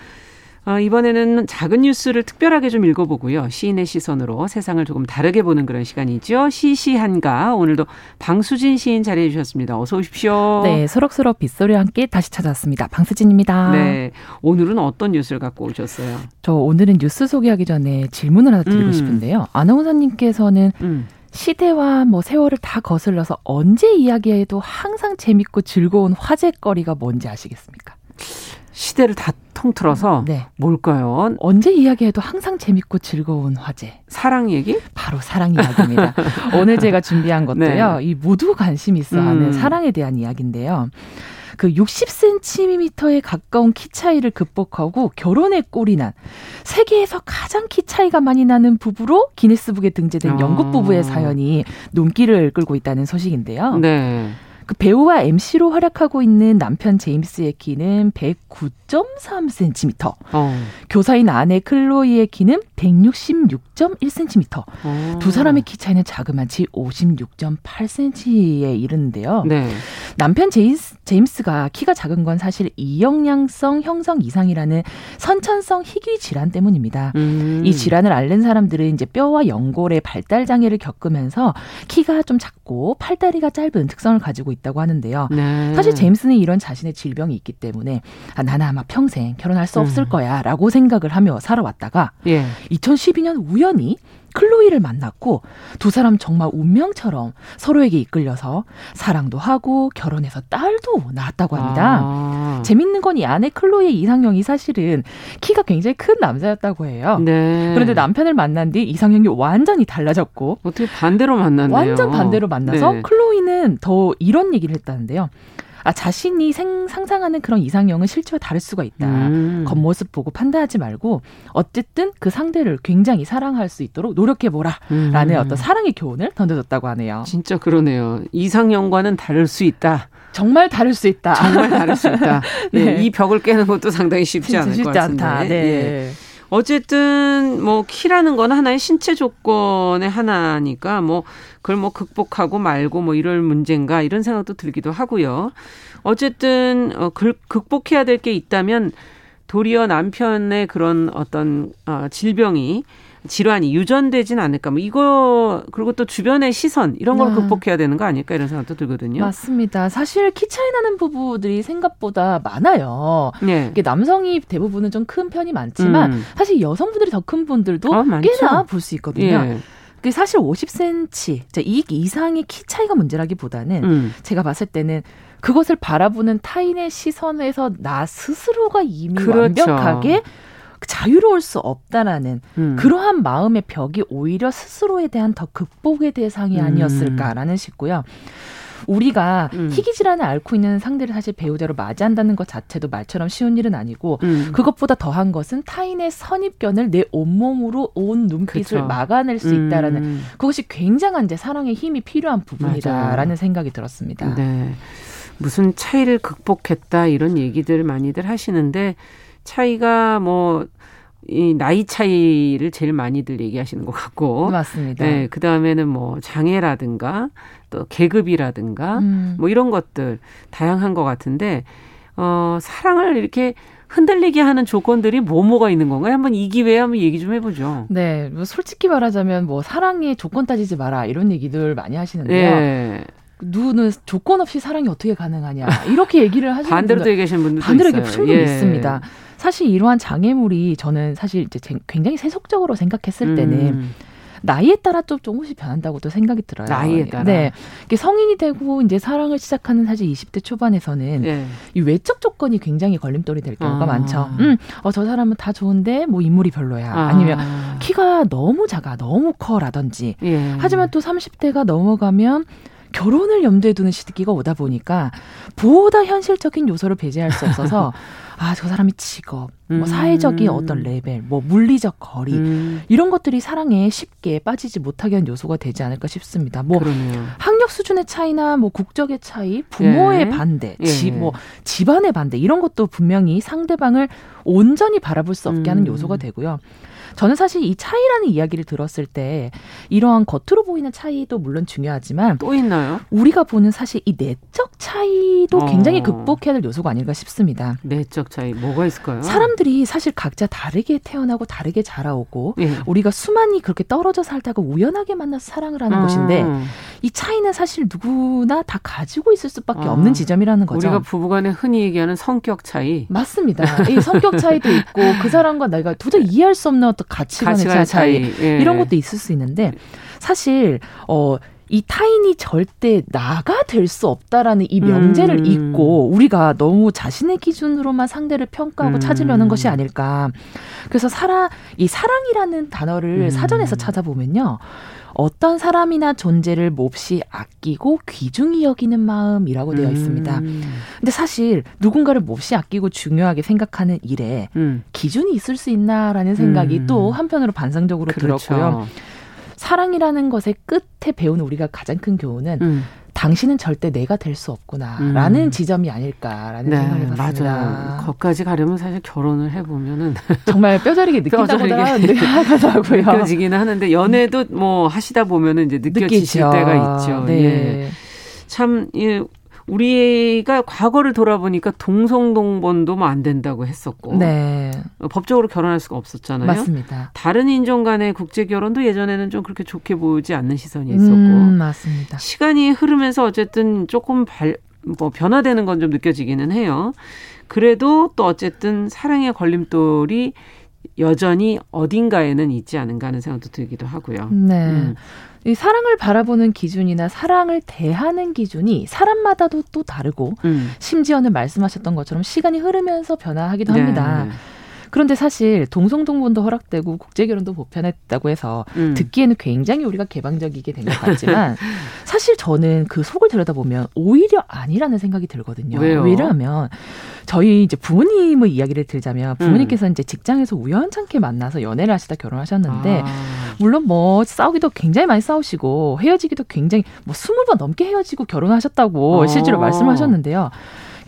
어, 이번에는 작은 뉴스를 특별하게 좀 읽어보고요. 시인의 시선으로 세상을 조금 다르게 보는 그런 시간이죠. 시시한가. 오늘도 방수진 시인 자리해 주셨습니다. 어서 오십시오. 네, 소록소록 빗소리와 함께 다시 찾아왔습니다. 방수진입니다. 네, 오늘은 어떤 뉴스를 갖고 오셨어요? 저 오늘은 뉴스 소개하기 전에 질문을 하나 드리고 음. 싶은데요. 아나운서님께서는 음. 시대와 뭐 세월을 다 거슬러서 언제 이야기해도 항상 재밌고 즐거운 화제거리가 뭔지 아시겠습니까? 시대를 다 통틀어서 네. 뭘까요? 언제 이야기해도 항상 재밌고 즐거운 화제. 사랑 얘기? 바로 사랑 이야기입니다. <laughs> 오늘 제가 준비한 것도요. 네. 이 모두 관심 있어 하는 음. 사랑에 대한 이야기인데요. 그 60cm에 가까운 키 차이를 극복하고 결혼에 꼴이 난 세계에서 가장 키 차이가 많이 나는 부부로 기네스북에 등재된 아. 영국 부부의 사연이 눈길을 끌고 있다는 소식인데요. 네. 그 배우와 MC로 활약하고 있는 남편 제임스의 키는 109.3cm. 어. 교사인 아내 클로이의 키는 166.1cm. 어. 두 사람의 키 차이는 자그마치 56.8cm에 이르는데요. 네. 남편 제이스, 제임스가 키가 작은 건 사실 이영양성 형성 이상이라는 선천성 희귀 질환 때문입니다. 음. 이 질환을 앓는 사람들은 이제 뼈와 연골의 발달 장애를 겪으면서 키가 좀 작고 팔다리가 짧은 특성을 가지고 있 다고 하는데요. 네. 사실 제임스는 이런 자신의 질병이 있기 때문에 아, 나는 아마 평생 결혼할 수 없을 음. 거야라고 생각을 하며 살아왔다가 예. 2012년 우연히 클로이를 만났고 두 사람 정말 운명처럼 서로에게 이끌려서 사랑도 하고 결혼해서 딸도 낳았다고 합니다. 아. 재밌는 건 이 아내 클로이의 이상형이 사실은 키가 굉장히 큰 남자였다고 해요. 네. 그런데 남편을 만난 뒤 이상형이 완전히 달라졌고 어떻게 반대로 만났네요. 완전 반대로 만나서 네. 클로이는 더 이런 얘기를 했다는데요. 아, 자신이 생, 상상하는 그런 이상형은 실제와 다를 수가 있다. 음. 겉모습 보고 판단하지 말고 어쨌든 그 상대를 굉장히 사랑할 수 있도록 노력해 보라. 음. 라는 어떤 사랑의 교훈을 던져줬다고 하네요. 진짜 그러네요. 이상형과는 다를 수 있다. 정말 다를 수 있다. 정말 다를 수 있다. 네. <laughs> 네. 이 벽을 깨는 것도 상당히 쉽지 않을 쉽지 것 같은데. 않다. 네. 네. 어쨌든 뭐 키라는 건 하나의 신체 조건의 하나니까 뭐 그걸 뭐 극복하고 말고 뭐 이럴 문제인가 이런 생각도 들기도 하고요. 어쨌든 어 극복해야 될 게 있다면 도리어 남편의 그런 어떤 어 질병이 질환이 유전되진 않을까. 뭐 이거 그리고 또 주변의 시선 이런 걸 아. 극복해야 되는 거 아닐까 이런 생각도 들거든요. 맞습니다. 사실 키 차이 나는 부부들이 생각보다 많아요. 네. 이게 남성이 대부분은 좀 큰 편이 많지만 음. 사실 여성분들이 더 큰 분들도 어, 꽤나 볼 수 있거든요. 예. 그 사실 50cm 이 이상의 키 차이가 문제라기보다는 음. 제가 봤을 때는 그것을 바라보는 타인의 시선에서 나 스스로가 이미 그렇죠. 완벽하게 자유로울 수 없다라는 음. 그러한 마음의 벽이 오히려 스스로에 대한 더 극복의 대상이 음. 아니었을까라는 싶고요. 우리가 음. 희귀 질환을 앓고 있는 상대를 사실 배우자로 맞이한다는 것 자체도 말처럼 쉬운 일은 아니고 음. 그것보다 더한 것은 타인의 선입견을 내 온몸으로 온 눈빛을 그쵸. 막아낼 수 있다라는 음. 그것이 굉장한 제 사랑의 힘이 필요한 부분이다라는 맞아요. 생각이 들었습니다. 네. 무슨 차이를 극복했다 이런 얘기들 많이들 하시는데 차이가 뭐, 이 나이 차이를 제일 많이들 얘기하시는 것 같고. 맞습니다. 네, 그 다음에는 뭐 장애라든가 또 계급이라든가 음. 뭐 이런 것들 다양한 것 같은데, 어, 사랑을 이렇게 흔들리게 하는 조건들이 뭐뭐가 있는 건가요? 한번 이 기회에 한번 얘기 좀 해보죠. 네, 뭐 솔직히 말하자면 뭐 사랑의 조건 따지지 마라 이런 얘기들 많이 하시는데요. 네. 누구는 조건 없이 사랑이 어떻게 가능하냐 이렇게 얘기를 하시는 반대로 얘기하시는 분들도 반대로 있어요. 충분히 예. 있습니다. 사실 이러한 장애물이 저는 사실 이제 굉장히 세속적으로 생각했을 때는 음. 나이에 따라 좀 조금씩 변한다고도 생각이 들어요. 나이에 따라. 네. 성인이 되고 이제 사랑을 시작하는 사실 20대 초반에서는 네. 이 외적 조건이 굉장히 걸림돌이 될 경우가 아. 많죠. 음, 어, 저 사람은 다 좋은데 뭐 인물이 별로야. 아. 니면 키가 너무 작아, 너무 커라든지. 예. 하지만 또 30대가 넘어가면 결혼을 염두에 두는 시기가 오다 보니까 보다 현실적인 요소를 배제할 수 없어서 <laughs> 아, 저 사람이 직업, 뭐 음. 사회적인 어떤 레벨, 뭐 물리적 거리 음. 이런 것들이 사랑에 쉽게 빠지지 못하게 한 요소가 되지 않을까 싶습니다. 뭐 그러네요. 학력 수준의 차이나 뭐 국적의 차이, 부모의 예. 반대, 예. 지, 뭐 집안의 반대 이런 것도 분명히 상대방을 온전히 바라볼 수 없게 하는 음. 요소가 되고요. 저는 사실 이 차이라는 이야기를 들었을 때 이러한 겉으로 보이는 차이도 물론 중요하지만 또 있나요? 우리가 보는 사실 이 내적 차이도 어. 굉장히 극복해야 될 요소가 아닐까 싶습니다. 내적 차이 뭐가 있을까요? 사람들이 사실 각자 다르게 태어나고 다르게 자라오고 예. 우리가 수많이 그렇게 떨어져 살다가 우연하게 만나서 사랑을 하는 아. 것인데 이 차이는 사실 누구나 다 가지고 있을 수밖에 아. 없는 지점이라는 거죠. 우리가 부부간에 흔히 얘기하는 성격 차이. 맞습니다. 이 성격 차이도 있고 그 사람과 내가 도저히 이해할 수 없는 어떤 가치관의 가치관 차이, 차이. 예. 이런 것도 있을 수 있는데 사실 어. 이 타인이 절대 나가 될 수 없다라는 이 명제를 음. 잊고 우리가 너무 자신의 기준으로만 상대를 평가하고 음. 찾으려는 것이 아닐까. 그래서 사랑 이 사랑이라는 단어를 음. 사전에서 찾아보면요. 어떤 사람이나 존재를 몹시 아끼고 귀중히 여기는 마음이라고 되어 있습니다. 음. 근데 사실 누군가를 몹시 아끼고 중요하게 생각하는 일에 음. 기준이 있을 수 있나라는 생각이 음. 또 한편으로 반성적으로 그렇죠. 들었고요. 사랑이라는 것의 끝에 배우는 우리가 가장 큰 교훈은 음. 당신은 절대 내가 될 수 없구나라는 음. 지점이 아닐까라는 네, 생각이 듭니다. 맞아요. 거기까지 가려면 사실 결혼을 해보면은 <laughs> 정말 뼈저리게 <laughs> 느낀다고 <laughs> 하더라고요. 느껴지기는 하는데 연애도 뭐 하시다 보면은 이제 느껴지실 느끼죠. 때가 있죠. 네. 예. 참, 예, 우리가 과거를 돌아보니까 동성동본도 뭐 안 된다고 했었고 네. 법적으로 결혼할 수가 없었잖아요. 맞습니다. 다른 인종 간의 국제 결혼도 예전에는 좀 그렇게 좋게 보지 않는 시선이 있었고 음, 맞습니다. 시간이 흐르면서 어쨌든 조금 발, 뭐 변화되는 건 좀 느껴지기는 해요. 그래도 또 어쨌든 사랑의 걸림돌이 여전히 어딘가에는 있지 않은가 하는 생각도 들기도 하고요. 네. 음. 이 사랑을 바라보는 기준이나 사랑을 대하는 기준이 사람마다도 또 다르고 음. 심지어는 말씀하셨던 것처럼 시간이 흐르면서 변화하기도 합니다. 네. 그런데 사실 동성동본도 허락되고 국제결혼도 보편했다고 해서 음. 듣기에는 굉장히 우리가 개방적이게 된 것 같지만 사실 저는 그 속을 들여다보면 오히려 아니라는 생각이 들거든요. 왜요? 왜냐하면 저희 이제 부모님의 이야기를 들자면 부모님께서 음. 이제 직장에서 우연찮게 만나서 연애를 하시다 결혼하셨는데 아. 물론 뭐 싸우기도 굉장히 많이 싸우시고 헤어지기도 굉장히 뭐 스물 번 넘게 헤어지고 결혼하셨다고 아. 실제로 말씀하셨는데요.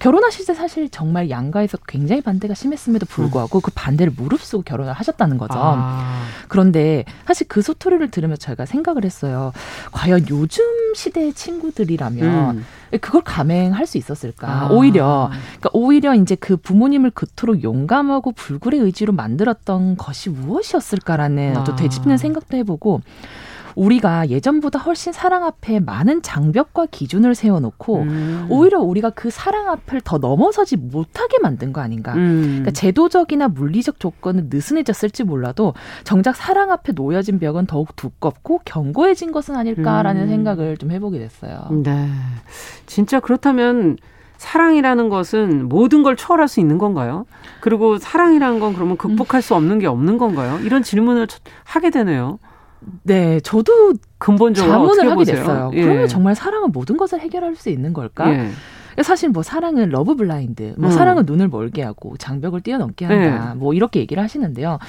결혼하실 때 사실 정말 양가에서 굉장히 반대가 심했음에도 불구하고 그 반대를 무릅쓰고 결혼을 하셨다는 거죠. 아. 그런데 사실 그 소토리를 들으면 저희가 생각을 했어요. 과연 요즘 시대의 친구들이라면 음. 그걸 감행할 수 있었을까? 아. 오히려 그러니까 오히려 이제 그 부모님을 그토록 용감하고 불굴의 의지로 만들었던 것이 무엇이었을까라는 아. 어떤 되짚는 생각도 해보고 우리가 예전보다 훨씬 사랑 앞에 많은 장벽과 기준을 세워놓고 음. 오히려 우리가 그 사랑 앞을 더 넘어서지 못하게 만든 거 아닌가. 음. 그러니까 제도적이나 물리적 조건은 느슨해졌을지 몰라도 정작 사랑 앞에 놓여진 벽은 더욱 두껍고 견고해진 것은 아닐까라는 음. 생각을 좀 해보게 됐어요. 네. 진짜 그렇다면 사랑이라는 것은 모든 걸 초월할 수 있는 건가요? 그리고 사랑이라는 건 그러면 극복할 수 없는 게 없는 건가요? 이런 질문을 하게 되네요. 네, 저도 근본적으로 자문을 하게? 됐어요. 예. 그러면 정말 사랑은 모든 것을 해결할 수 있는 걸까? 예. 사실 뭐 사랑은 love blind, 뭐 음. 사랑은 눈을 멀게 하고 장벽을 뛰어넘게 한다, 네. 뭐 이렇게 얘기를 하시는데요.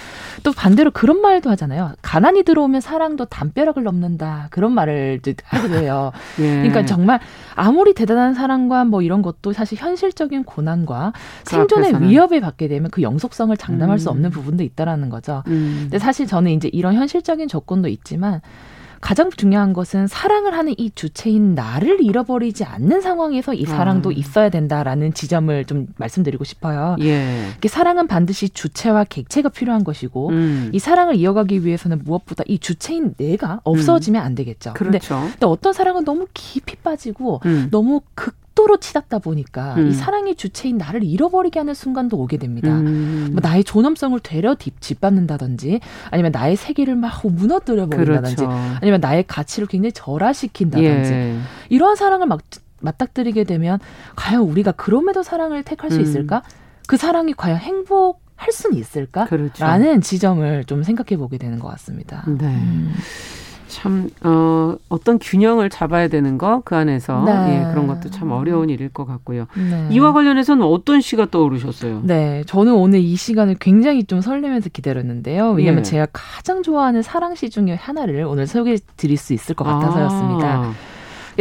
또 반대로 그런 말도 하잖아요. 가난이 들어오면 사랑도 담벼락을 넘는다 그런 말을 하기도 해요. <laughs> 예. 그러니까 정말 아무리 대단한 사랑과 뭐 이런 것도 사실 현실적인 고난과 그 생존의 앞에서는. 위협을 받게 되면 그 영속성을 장담할 음. 수 없는 부분도 있다라는 거죠. 음. 근데 사실 저는 이제 이런 현실적인 조건도 있지만. 가장 중요한 것은 사랑을 하는 이 주체인 나를 잃어버리지 않는 상황에서 이 사랑도 음. 있어야 된다라는 지점을 좀 말씀드리고 싶어요. 예. 사랑은 반드시 주체와 객체가 필요한 것이고 음. 이 사랑을 이어가기 위해서는 무엇보다 이 주체인 내가 없어지면 음. 안 되겠죠. 그렇죠. 근데, 근데, 어떤 사랑은 너무 깊이 빠지고 음. 너무 극 극도로 치닫다 보니까 음. 이 사랑의 주체인 나를 잃어버리게 하는 순간도 오게 됩니다. 음. 뭐 나의 존엄성을 되려 뒷받는다든지 아니면 나의 세계를 막 무너뜨려 버린다든지 그렇죠. 아니면 나의 가치를 굉장히 절하시킨다든지 예. 이러한 사랑을 막 맞닥뜨리게 되면 과연 우리가 그럼에도 사랑을 택할 수 음. 있을까? 그 사랑이 과연 행복 할 수는 있을까? 그렇죠. 라는 지점을 좀 생각해 보게 되는 것 같습니다. 네. 음. 참, 어, 어떤 균형을 잡아야 되는 거, 그 안에서. 네. 예, 그런 것도 참 어려운 일일 것 같고요. 네. 이와 관련해서는 어떤 시가 떠오르셨어요? 네. 저는 오늘 이 시간을 굉장히 좀 설레면서 기다렸는데요. 왜냐면 예. 제가 가장 좋아하는 사랑시 중에 하나를 오늘 소개해 드릴 수 있을 것 같아서였습니다. 아.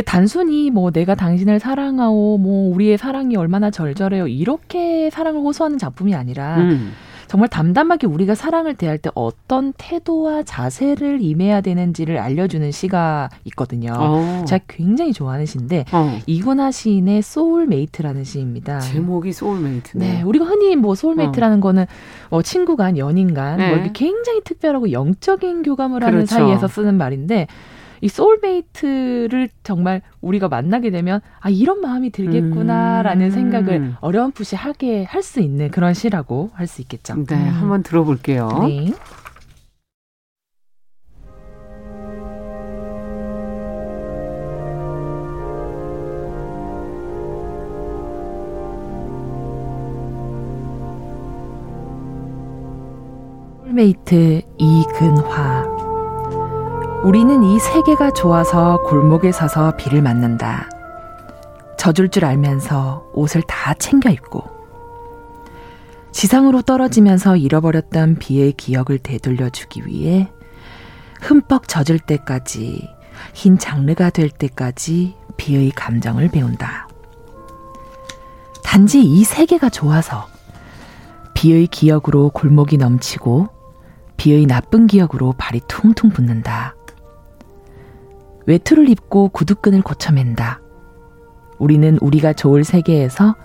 단순히 뭐 내가 당신을 사랑하고 뭐 우리의 사랑이 얼마나 절절해요 이렇게 사랑을 호소하는 작품이 아니라 음. 정말 담담하게 우리가 사랑을 대할 때 어떤 태도와 자세를 임해야 되는지를 알려주는 시가 있거든요. 어. 제가 굉장히 좋아하는 시인데 어. 이근화 시인의 소울메이트라는 시입니다. 제목이 소울메이트. 네, 우리가 흔히 뭐 소울메이트라는 어. 거는 뭐 친구 간, 연인 간, 뭐 네. 뭐 이렇게 굉장히 특별하고 영적인 교감을 하는 그렇죠. 사이에서 쓰는 말인데 이 소울메이트를 정말 우리가 만나게 되면 아 이런 마음이 들겠구나라는 음. 생각을 어렴풋이 하게 할 수 있는 그런 시라고 할 수 있겠죠. 네, 음. 한번 들어볼게요. 네. 소울메이트 이근화 우리는 이 세계가 좋아서 골목에 서서 비를 맞는다. 젖을 줄 알면서 옷을 다 챙겨 입고 지상으로 떨어지면서 잃어버렸던 비의 기억을 되돌려 주기 위해 흠뻑 젖을 때까지 흰 장르가 될 때까지 비의 감정을 배운다. 단지 이 세계가 좋아서 비의 기억으로 골목이 넘치고 비의 나쁜 기억으로 발이 퉁퉁 붓는다. 외투를 입고 구두끈을 고쳐맨다. 우리는 우리가 좋을 세계에서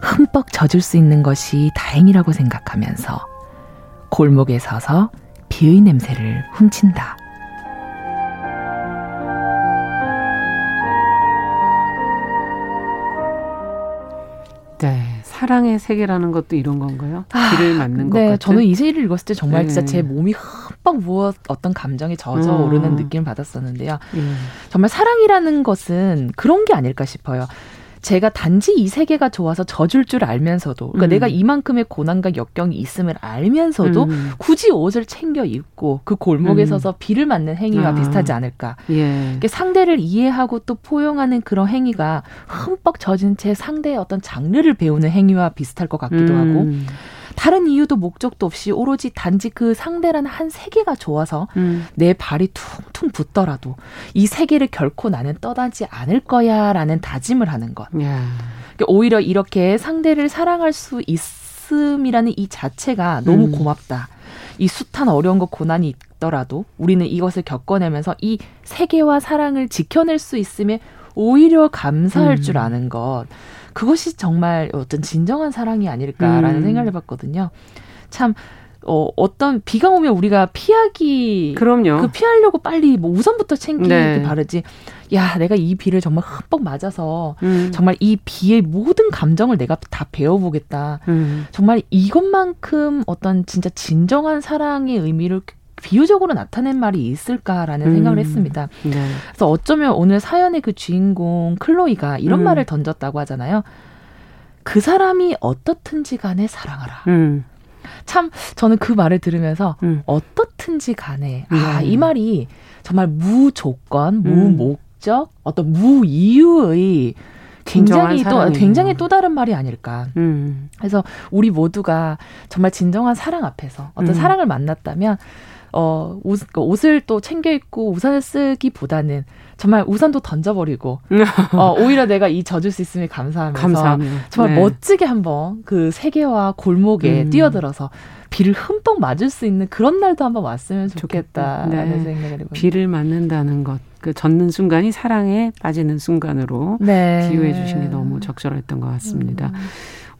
흠뻑 젖을 수 있는 것이 다행이라고 생각하면서 골목에 서서 비의 냄새를 훔친다. 네. 사랑의 세계라는 것도 이런 건가요? 길을 아, 맞는 것 네, 같은? 저는 이 세계를 읽었을 때 정말 네. 진짜 제 몸이 흠뻑 부어 어떤 감정이 젖어 음. 오르는 느낌을 받았었는데요. 음. 정말 사랑이라는 것은 그런 게 아닐까 싶어요. 제가 단지 이 세계가 좋아서 져줄 줄 알면서도 그러니까 음. 내가 이만큼의 고난과 역경이 있음을 알면서도 음. 굳이 옷을 챙겨 입고 그 골목에 음. 서서 비를 맞는 행위와 아. 비슷하지 않을까. 예. 상대를 이해하고 또 포용하는 그런 행위가 흠뻑 젖은 채 상대의 어떤 장르를 배우는 행위와 비슷할 것 같기도 음. 하고 다른 이유도 목적도 없이 오로지 단지 그 상대라는 한 세계가 좋아서 음. 내 발이 퉁퉁 붙더라도 이 세계를 결코 나는 떠나지 않을 거야라는 다짐을 하는 것. 야. 그러니까 오히려 이렇게 상대를 사랑할 수 있음이라는 이 자체가 너무 음. 고맙다. 이 숱한 어려운 것 고난이 있더라도 우리는 이것을 겪어내면서 이 세계와 사랑을 지켜낼 수 있음에 오히려 감사할 음. 줄 아는 것. 그것이 정말 어떤 진정한 사랑이 아닐까라는 음. 생각을 해봤거든요. 참 어, 어떤 비가 오면 우리가 피하기 그럼요. 그 피하려고 빨리 뭐 우산부터 챙기기 네. 바르지. 야, 내가 이 비를 정말 흠뻑 맞아서 음. 정말 이 비의 모든 감정을 내가 다 배워보겠다. 음. 정말 이것만큼 어떤 진짜 진정한 사랑의 의미를 비유적으로 나타낸 말이 있을까라는 음. 생각을 했습니다. 네. 그래서 어쩌면 오늘 사연의 그 주인공 클로이가 이런 음. 말을 던졌다고 하잖아요. 그 사람이 어떻든지 간에 사랑하라. 음. 참 저는 그 말을 들으면서 음. 어떻든지 간에 아이 음. 말이 정말 무조건 무목적 어떤 무이유의 굉장히 또 굉장히 또 다른 말이 아닐까. 음. 그래서 우리 모두가 정말 진정한 사랑 앞에서 어떤 음. 사랑을 만났다면 어, 옷, 그 옷을 또 챙겨 입고 우산을 쓰기보다는 정말 우산도 던져버리고 <laughs> 어, 오히려 내가 이 젖을 수 있음에 감사하면서 감사하며. 정말 네. 멋지게 한번 그 세계와 골목에 음. 뛰어들어서 비를 흠뻑 맞을 수 있는 그런 날도 한번 왔으면 좋겠다라는 네. 생각을 해봅니다. 비를 맞는다는 것, 그 젖는 순간이 사랑에 빠지는 순간으로 네. 비유해 주신 게 너무 적절했던 것 같습니다. 음.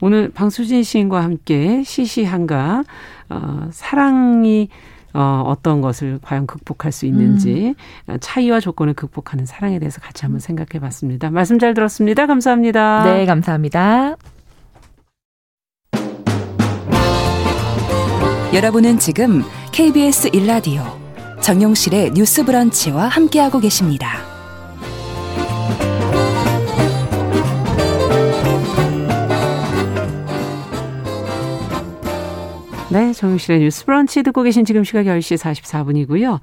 오늘 방수진 시인과 함께 시시한가 어, 사랑이 어, 어떤 것을 과연 극복할 수 있는지 음. 차이와 조건을 극복하는 사랑에 대해서 같이 한번 생각해 봤습니다. 말씀 잘 들었습니다. 감사합니다. 네, 감사합니다. 여러분은 지금 KBS 1라디오 정용실의 뉴스 브런치와 함께하고 계십니다. 네, 정용실의 뉴스 브런치 듣고 계신 지금 시각 10시 44분이고요.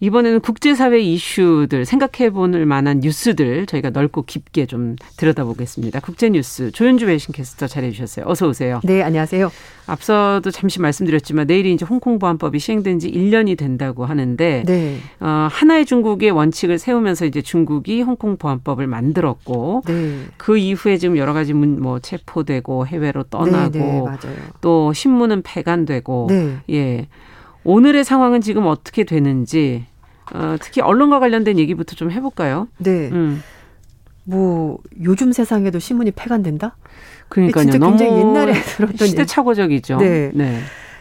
이번에는 국제사회 이슈들 생각해 볼 만한 뉴스들 저희가 넓고 깊게 좀 들여다보겠습니다. 국제뉴스 조윤주 외신 캐스터 잘해 주셨어요. 어서 오세요. 네, 안녕하세요. 앞서도 잠시 말씀드렸지만 내일이 이제 홍콩 보안법이 시행된 지 1년이 된다고 하는데 네. 어, 하나의 중국의 원칙을 세우면서 이제 중국이 홍콩 보안법을 만들었고 네. 그 이후에 지금 여러 가지 문, 뭐 체포되고 해외로 떠나고 네, 네, 또 신문은 폐간되고 네. 예. 오늘의 상황은 지금 어떻게 되는지 어, 특히 언론과 관련된 얘기부터 좀 해볼까요? 네. 음. 뭐 요즘 세상에도 신문이 폐간된다? 그러니까요. 진짜 굉장히 옛날에 <laughs> 들었던 시대착오적이죠. 네. 네.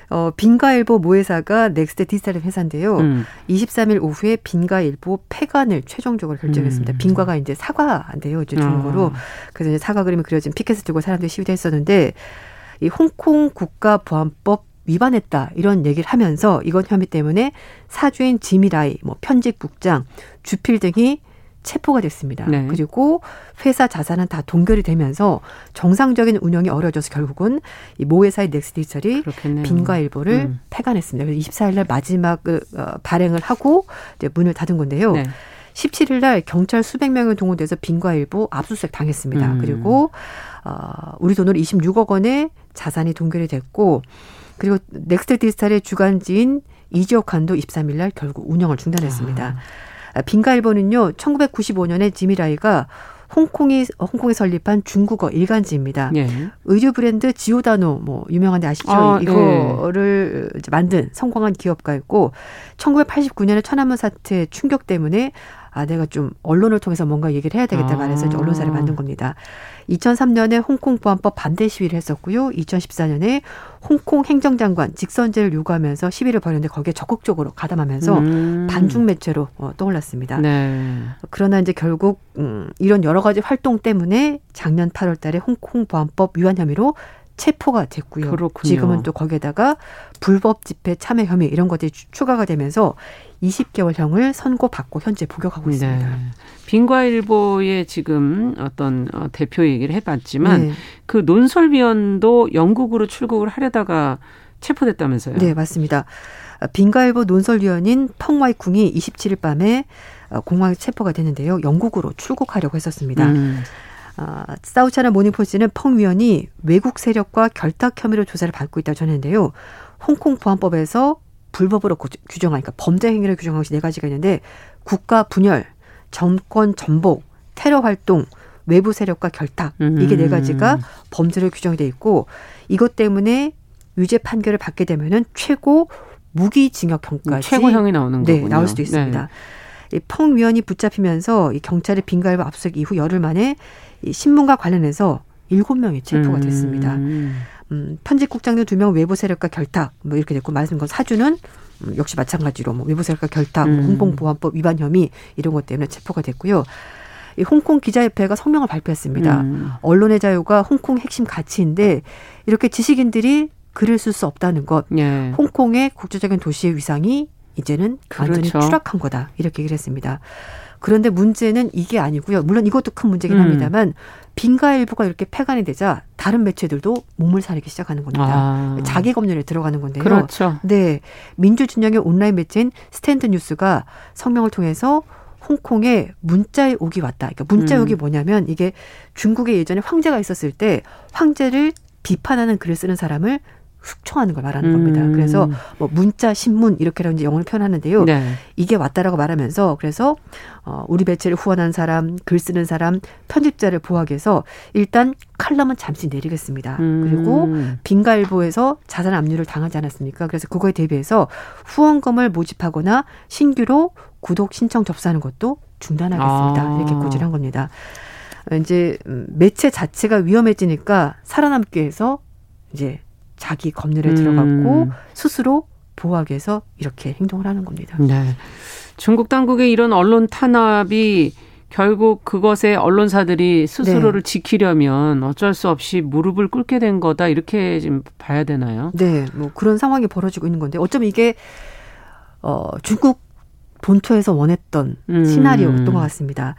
어, 빈과일보 모회사가 넥스트 디지털 회사인데요. 음. 23일 오후에 빈과일보 폐간을 최종적으로 결정했습니다. 음. 빈과가 이제 사과인데요. 이제 중국어로. 어. 그래서 이제 사과 그림이 그려진 피켓을 들고 사람들이 시위를 했었는데 이 홍콩 국가보안법 위반했다 이런 얘기를 하면서 이건 혐의 때문에 사주인 지미라이, 뭐 편집국장, 주필 등이 체포가 됐습니다. 네. 그리고 회사 자산은 다 동결이 되면서 정상적인 운영이 어려워져서 결국은 이 모 회사의 넥스디지털이 빈과일보를 음. 폐간했습니다. 그래서 24일 날 마지막 그, 어, 발행을 하고 이제 문을 닫은 건데요. 네. 17일 날 경찰 수백 명이 동원돼서 빈과일보 압수수색 당했습니다. 음. 그리고 어, 우리 돈으로 26억 원의 자산이 동결이 됐고 그리고 넥스트 디지털의 주간지인 이저우칸도 23일 날 결국 운영을 중단했습니다. 아. 빈과일보는요, 1995년에 지미라이가 홍콩이 홍콩에 설립한 중국어 일간지입니다. 예. 의류 브랜드 지오다노 뭐 유명한데 아시죠? 아, 이거를 예. 만든 성공한 기업가였고 1989년에 천안문 사태 충격 때문에 아 내가 좀 언론을 통해서 뭔가 얘기를 해야 되겠다 말해서 아. 언론사를 만든 겁니다. 2003년에 홍콩 보안법 반대 시위를 했었고요. 2014년에 홍콩 행정장관 직선제를 요구하면서 시위를 벌였는데 거기에 적극적으로 가담하면서 음. 반중 매체로 어, 떠올랐습니다. 네. 그러나 이제 결국 음, 이런 여러 가지 활동 때문에 작년 8월 달에 홍콩 보안법 위반 혐의로 체포가 됐고요. 그렇군요. 지금은 또 거기에다가 불법 집회 참여 혐의 이런 것들이 추가가 되면서 20개월형을 선고받고 현재 복역하고 네. 있습니다. 네. 빈과일보의 지금 어떤 어, 대표 얘기를 해봤지만 네. 그 논설위원도 영국으로 출국을 하려다가 체포됐다면서요? 네, 맞습니다. 빈과일보 논설위원인 펑와이쿵이 27일 밤에 어, 공항에 체포가 됐는데요. 영국으로 출국하려고 했었습니다. 음. 아, 사우차나 모닝포스는 펑 위원이 외국 세력과 결탁 혐의로 조사를 받고 있다고 전했는데요. 홍콩 보안법에서 불법으로 규정하니까 범죄 행위를 규정한 것이 네 가지가 있는데 국가 분열, 정권 전복, 테러 활동, 외부 세력과 결탁 이게 네 가지가 범죄로 규정이 돼 있고 이것 때문에 유죄 판결을 받게 되면은 최고 무기징역형까지 최고형이 나오는 네, 거군요. 나올 수도 있습니다. 네. 이펑 위원이 붙잡히면서 이 경찰의 빈갈바 압수수색 이후 열흘 만에 이 신문과 관련해서 일곱 명이 체포가 음. 됐습니다. 음, 편집국장 등 두 명 외부 세력과 결탁 뭐 이렇게 됐고 말씀드린 건 사주는 음, 역시 마찬가지로 뭐 외부 세력과 결탁, 음. 홍콩보안법 위반 혐의 이런 것 때문에 체포가 됐고요. 이 홍콩 기자협회가 성명을 발표했습니다. 음. 언론의 자유가 홍콩 핵심 가치인데 이렇게 지식인들이 글을 쓸 수 없다는 것, 예. 홍콩의 국제적인 도시의 위상이 이제는 완전히 그렇죠. 추락한 거다 이렇게 얘기를 했습니다. 그런데 문제는 이게 아니고요. 물론 이것도 큰 문제긴 음. 합니다만 빈과일보가 이렇게 폐간이 되자 다른 매체들도 몸을 사리기 시작하는 겁니다. 아. 자기 검열에 들어가는 건데요. 그렇죠. 네. 민주진영의 온라인 매체인 스탠드 뉴스가 성명을 통해서 홍콩에 문자의 옥이 왔다. 그러니까 문자의 음. 옥이 뭐냐면 이게 중국에 예전에 황제가 있었을 때 황제를 비판하는 글을 쓰는 사람을 숙청하는 걸 말하는 겁니다. 음. 그래서 뭐 문자 심문 이렇게라고 이제 영어를 표현하는데요. 네. 이게 왔다라고 말하면서 그래서 어 우리 매체를 후원한 사람, 글 쓰는 사람, 편집자를 보호하기 위해서 일단 칼럼은 잠시 내리겠습니다. 음. 그리고 빈갈보에서 자산 압류를 당하지 않았습니까? 그래서 그거에 대비해서 후원금을 모집하거나 신규로 구독 신청 접수하는 것도 중단하겠습니다. 아. 이렇게 고지한 겁니다. 이제 매체 자체가 위험해지니까 살아남기 위해서 이제 자기 검열에 음. 들어갔고 스스로 보호하기 위해서 이렇게 행동을 하는 겁니다. 네. 중국 당국의 이런 언론 탄압이 결국 그것에 언론사들이 스스로를 네. 지키려면 어쩔 수 없이 무릎을 꿇게 된 거다 이렇게 지금 봐야 되나요? 네, 뭐 그런 상황이 벌어지고 있는 건데 어쩌면 이게 어 중국 본토에서 원했던 음. 시나리오였던 것 같습니다.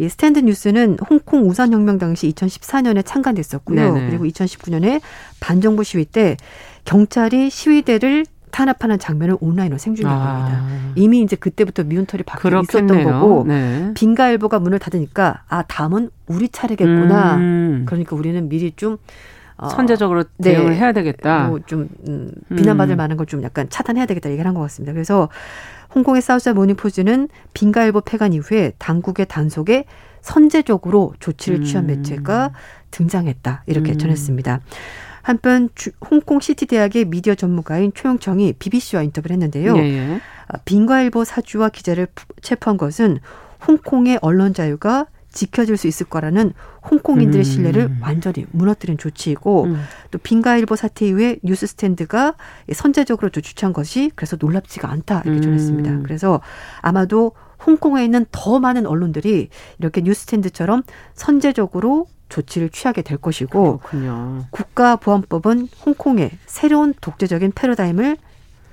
이 스탠드 뉴스는 홍콩 우산혁명 당시 2014년에 창간됐었고요. 네네. 그리고 2019년에 반정부 시위 때 경찰이 시위대를 탄압하는 장면을 온라인으로 생중계한 아. 겁니다. 이미 이제 그때부터 미운 털이 박혀 있었던 거고 네. 빈가일보가 문을 닫으니까 아 다음은 우리 차례겠구나. 음. 그러니까 우리는 미리 좀 어, 선제적으로 네. 대응을 네. 해야 되겠다. 뭐 좀 음, 비난받을 음. 만한 걸 좀 약간 차단해야 되겠다 얘기를 한 것 같습니다. 그래서 홍콩의 사우스 모닝포즈는 빈가일보 폐간 이후에 당국의 단속에 선제적으로 조치를 취한 음. 매체가 등장했다 이렇게 음. 전했습니다. 한편 주, 홍콩 시티 대학의 미디어 전문가인 최영청이 BBC와 인터뷰를 했는데요. 예, 예. 빈과일보 사주와 기자를 체포한 것은 홍콩의 언론 자유가 지켜질 수 있을 거라는 홍콩인들의 음. 신뢰를 완전히 무너뜨린 조치이고 음. 또 빈과일보 사태 이후에 뉴스 스탠드가 선제적으로 조치한 것이 그래서 놀랍지가 않다 이렇게 음. 전했습니다. 그래서 아마도 홍콩에 있는 더 많은 언론들이 이렇게 뉴스 스탠드처럼 선제적으로 조치를 취하게 될 것이고 그렇군요. 국가보안법은 홍콩의 새로운 독재적인 패러다임을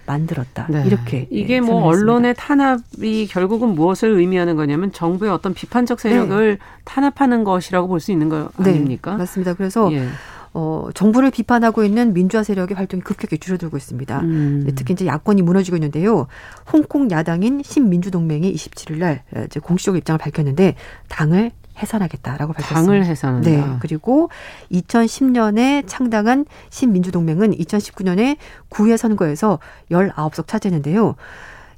만들었다. 네. 이렇게 이게 네, 뭐 언론의 탄압이 결국은 무엇을 의미하는 거냐면 정부의 어떤 비판적 세력을 네. 탄압하는 것이라고 볼 수 있는 거 네, 아닙니까? 맞습니다. 그래서 예. 어, 정부를 비판하고 있는 민주화 세력의 활동이 급격히 줄어들고 있습니다. 음. 네, 특히 이제 야권이 무너지고 있는데요. 홍콩 야당인 신민주동맹이 27일 날 이제 공식적 입장을 밝혔는데 당을 해산하겠다라고 밝혔습니다. 당을 해산한다. 네. 그리고 2010년에 창당한 신민주동맹은 2019년에 구회 선거에서 19석 차지했는데요.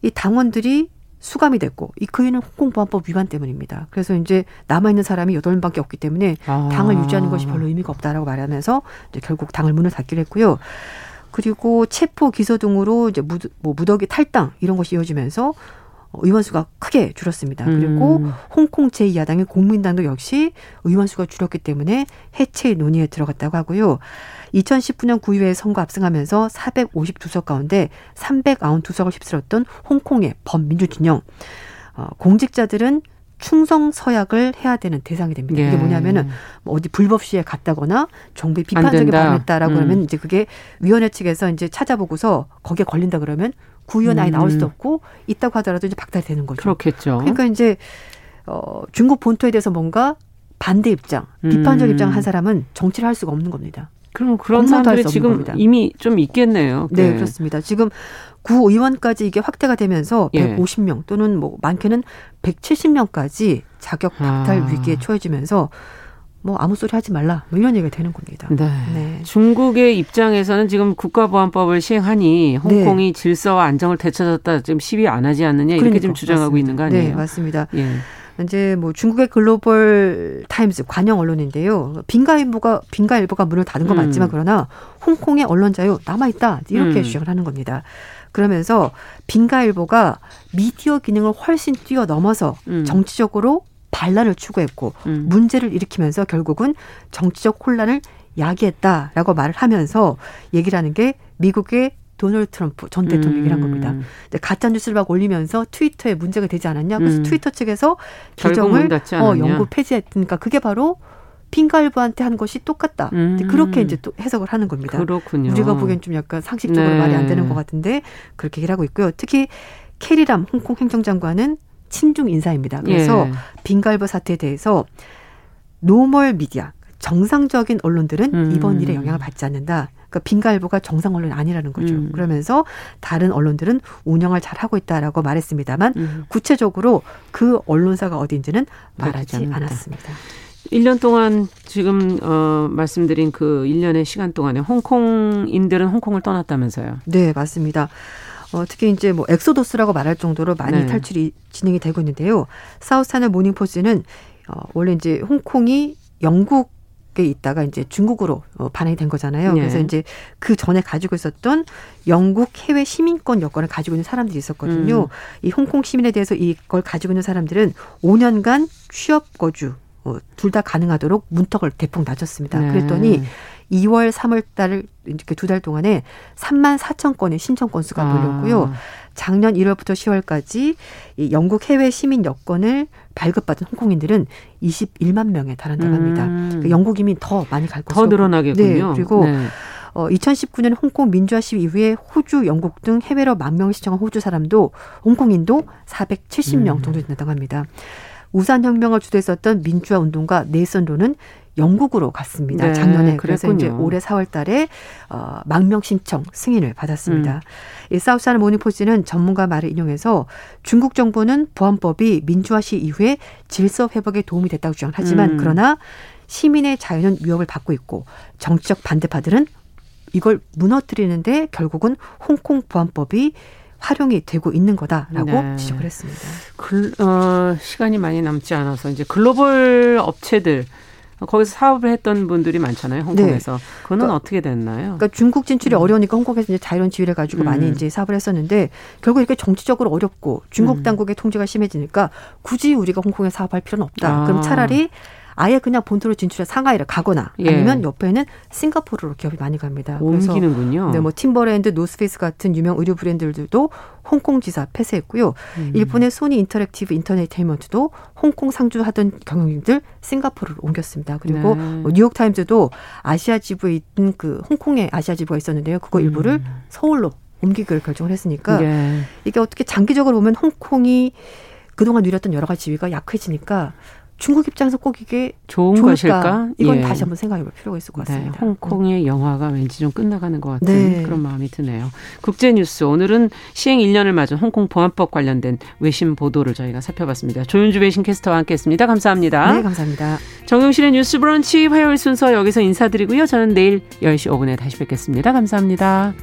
이 당원들이 수감이 됐고 이 그 이유는 홍콩 보안법 위반 때문입니다. 그래서 이제 남아 있는 사람이 여덟 명밖에 없기 때문에 아. 당을 유지하는 것이 별로 의미가 없다라고 말하면서 이제 결국 당을 문을 닫기로 했고요. 그리고 체포 기소 등으로 이제 무, 뭐 무더기 탈당 이런 것이 이어지면서 의원 수가 크게 줄었습니다. 그리고 음. 홍콩 제2야당의 공민당도 역시 의원 수가 줄었기 때문에 해체 논의에 들어갔다고 하고요. 2019년 9위에 선거 압승하면서 452석 가운데 392석을 휩쓸었던 홍콩의 범민주 진영. 어, 공직자들은 충성 서약을 해야 되는 대상이 됩니다. 이게 예. 뭐냐면은 뭐 어디 불법 시에 갔다거나 정부에 비판적인 발언을 했다라고 음. 그러면 이제 그게 위원회 측에서 이제 찾아보고서 거기에 걸린다 그러면 구의원 아예 나올 수도 음. 없고 있다고 하더라도 이제 박탈이 되는 거죠. 그렇겠죠. 그러니까 이제 어 중국 본토에 대해서 뭔가 반대 입장, 비판적 음. 입장 한 사람은 정치를 할 수가 없는 겁니다. 그럼 그런 사람들이 지금 겁니다. 이미 좀 있겠네요. 네, 네, 그렇습니다. 지금 구의원까지 이게 확대가 되면서 예. 150명 또는 뭐 많게는 170명까지 자격 박탈 아. 위기에 처해지면서 뭐 아무 소리 하지 말라 뭐 이런 얘기가 되는 겁니다. 네. 네. 중국의 입장에서는 지금 국가보안법을 시행하니 홍콩이 네. 질서와 안정을 되찾았다 지금 시위 안 하지 않느냐 이렇게 그러니까, 지금 주장하고 맞습니다. 있는 거 아니에요? 네, 맞습니다. 예. 이제 뭐 중국의 글로벌 타임즈 관영 언론인데요. 빈과일보가 빈과일보가 문을 닫은 건 음. 맞지만 그러나 홍콩의 언론 자유 남아 있다 이렇게 음. 주장을 하는 겁니다. 그러면서 빈가일보가 미디어 기능을 훨씬 뛰어넘어서 음. 정치적으로 반란을 추구했고 음. 문제를 일으키면서 결국은 정치적 혼란을 야기했다라고 말을 하면서 얘기를 하는 게 미국의 도널드 트럼프 전 대통령이란 음. 겁니다. 가짜 뉴스를 막 올리면서 트위터에 문제가 되지 않았냐? 그래서 음. 트위터 측에서 계정을 어, 영구 폐지했으니까 그게 바로 빈갈부한테 한 것이 똑같다. 음. 그렇게 이제 또 해석을 하는 겁니다. 그렇군요. 우리가 보기엔 좀 약간 상식적으로 네. 말이 안 되는 것 같은데 그렇게 얘기를 하고 있고요. 특히 캐리람 홍콩 행정장관은 친중 인사입니다. 그래서 예. 빈과일보 사태에 대해서 normal media 정상적인 언론들은 음. 이번 일에 영향을 받지 않는다. 그러니까 빈과일보가 정상 언론이 아니라는 거죠. 음. 그러면서 다른 언론들은 운영을 잘 하고 있다라고 말했습니다만 음. 구체적으로 그 언론사가 어디인지는 말하지 않았습니다. 1년 동안 지금 어 말씀드린 그 1년의 시간 동안에 홍콩인들은 홍콩을 떠났다면서요. 네, 맞습니다. 어, 특히 이제 뭐 엑소더스라고 말할 정도로 많이 네. 탈출이 진행이 되고 있는데요. 사우스차이나 모닝포스트는 어, 원래 이제 홍콩이 영국 에 있다가 이제 중국으로 어, 반환이 된 거잖아요. 네. 그래서 이제 그 전에 가지고 있었던 영국 해외 시민권 여권을 가지고 있는 사람들이 있었거든요. 음. 이 홍콩 시민에 대해서 이걸 가지고 있는 사람들은 5년간 취업 거주 어, 둘 다 가능하도록 문턱을 대폭 낮췄습니다. 네. 그랬더니 2월, 3월 달 이렇게 두 달 동안에 3만 4천 건의 신청 건수가 몰렸고요. 아. 작년 1월부터 10월까지 이 영국 해외 시민 여권을 발급받은 홍콩인들은 21만 명에 달한다고 합니다. 음. 그러니까 영국 이민 더 많이 갈 것으로. 더 늘어나겠군요. 네, 그리고 네. 어, 2019년 홍콩 민주화 시위 이후에 호주, 영국 등 해외로 만명 시청한 호주 사람도 홍콩인도 470명 음. 정도 된다고 합니다. 우산 혁명을 주도했었던 민주화 운동가 네선로는 영국으로 갔습니다. 네, 작년에 그래서 그랬군요. 이제 올해 4월달에 어, 망명 신청 승인을 받았습니다. 음. 이 사우스하는 모닝포스는 전문가 말을 인용해서 중국 정부는 보안법이 민주화 시 이후에 질서 회복에 도움이 됐다고 주장하지만 음. 그러나 시민의 자유는 위협을 받고 있고 정치적 반대파들은 이걸 무너뜨리는데 결국은 홍콩 보안법이 활용이 되고 있는 거다라고 네. 지적을 했습니다. 글, 어, 시간이 많이 남지 않아서 이제 글로벌 업체들 거기서 사업을 했던 분들이 많잖아요, 홍콩에서. 네. 그거는 그러니까, 어떻게 됐나요? 그러니까 중국 진출이 음. 어려우니까 홍콩에서 이제 자유로운 지위를 가지고 음. 많이 이제 사업을 했었는데 결국 이렇게 정치적으로 어렵고 중국 음. 당국의 통제가 심해지니까 굳이 우리가 홍콩에 사업할 필요는 없다. 아. 그럼 차라리 아예 그냥 본토로 진출해 상하이를 가거나 예. 아니면 옆에는 싱가포르로 기업이 많이 갑니다. 옮기는군요. 네, 뭐 팀버랜드, 노스페이스 같은 유명 의류 브랜드들도 홍콩 지사 폐쇄했고요. 음. 일본의 소니 인터랙티브 엔터테인먼트도 홍콩 상주하던 경영진들 싱가포르로 옮겼습니다. 그리고 네. 뭐 뉴욕 타임즈도 아시아 지부에 있는 그 홍콩에 아시아 지부가 있었는데요. 그거 일부를 음. 서울로 옮기기를 결정을 했으니까 네. 이게 어떻게 장기적으로 보면 홍콩이 그동안 누렸던 여러 가지 지위가 약해지니까 중국 입장에서 꼭 이게 좋은 좋을까? 것일까? 이건 예. 다시 한번 생각해 볼 필요가 있을 것 네, 같습니다. 네, 홍콩의 음. 영화가 왠지 좀 끝나가는 것 같은 네. 그런 마음이 드네요. 국제뉴스 오늘은 시행 1년을 맞은 홍콩 보안법 관련된 외신 보도를 저희가 살펴봤습니다. 조윤주 외신 캐스터와 함께했습니다. 감사합니다. 네, 감사합니다. 정용실의 뉴스 브런치 화요일 순서 여기서 인사드리고요. 저는 내일 10시 5분에 다시 뵙겠습니다. 감사합니다.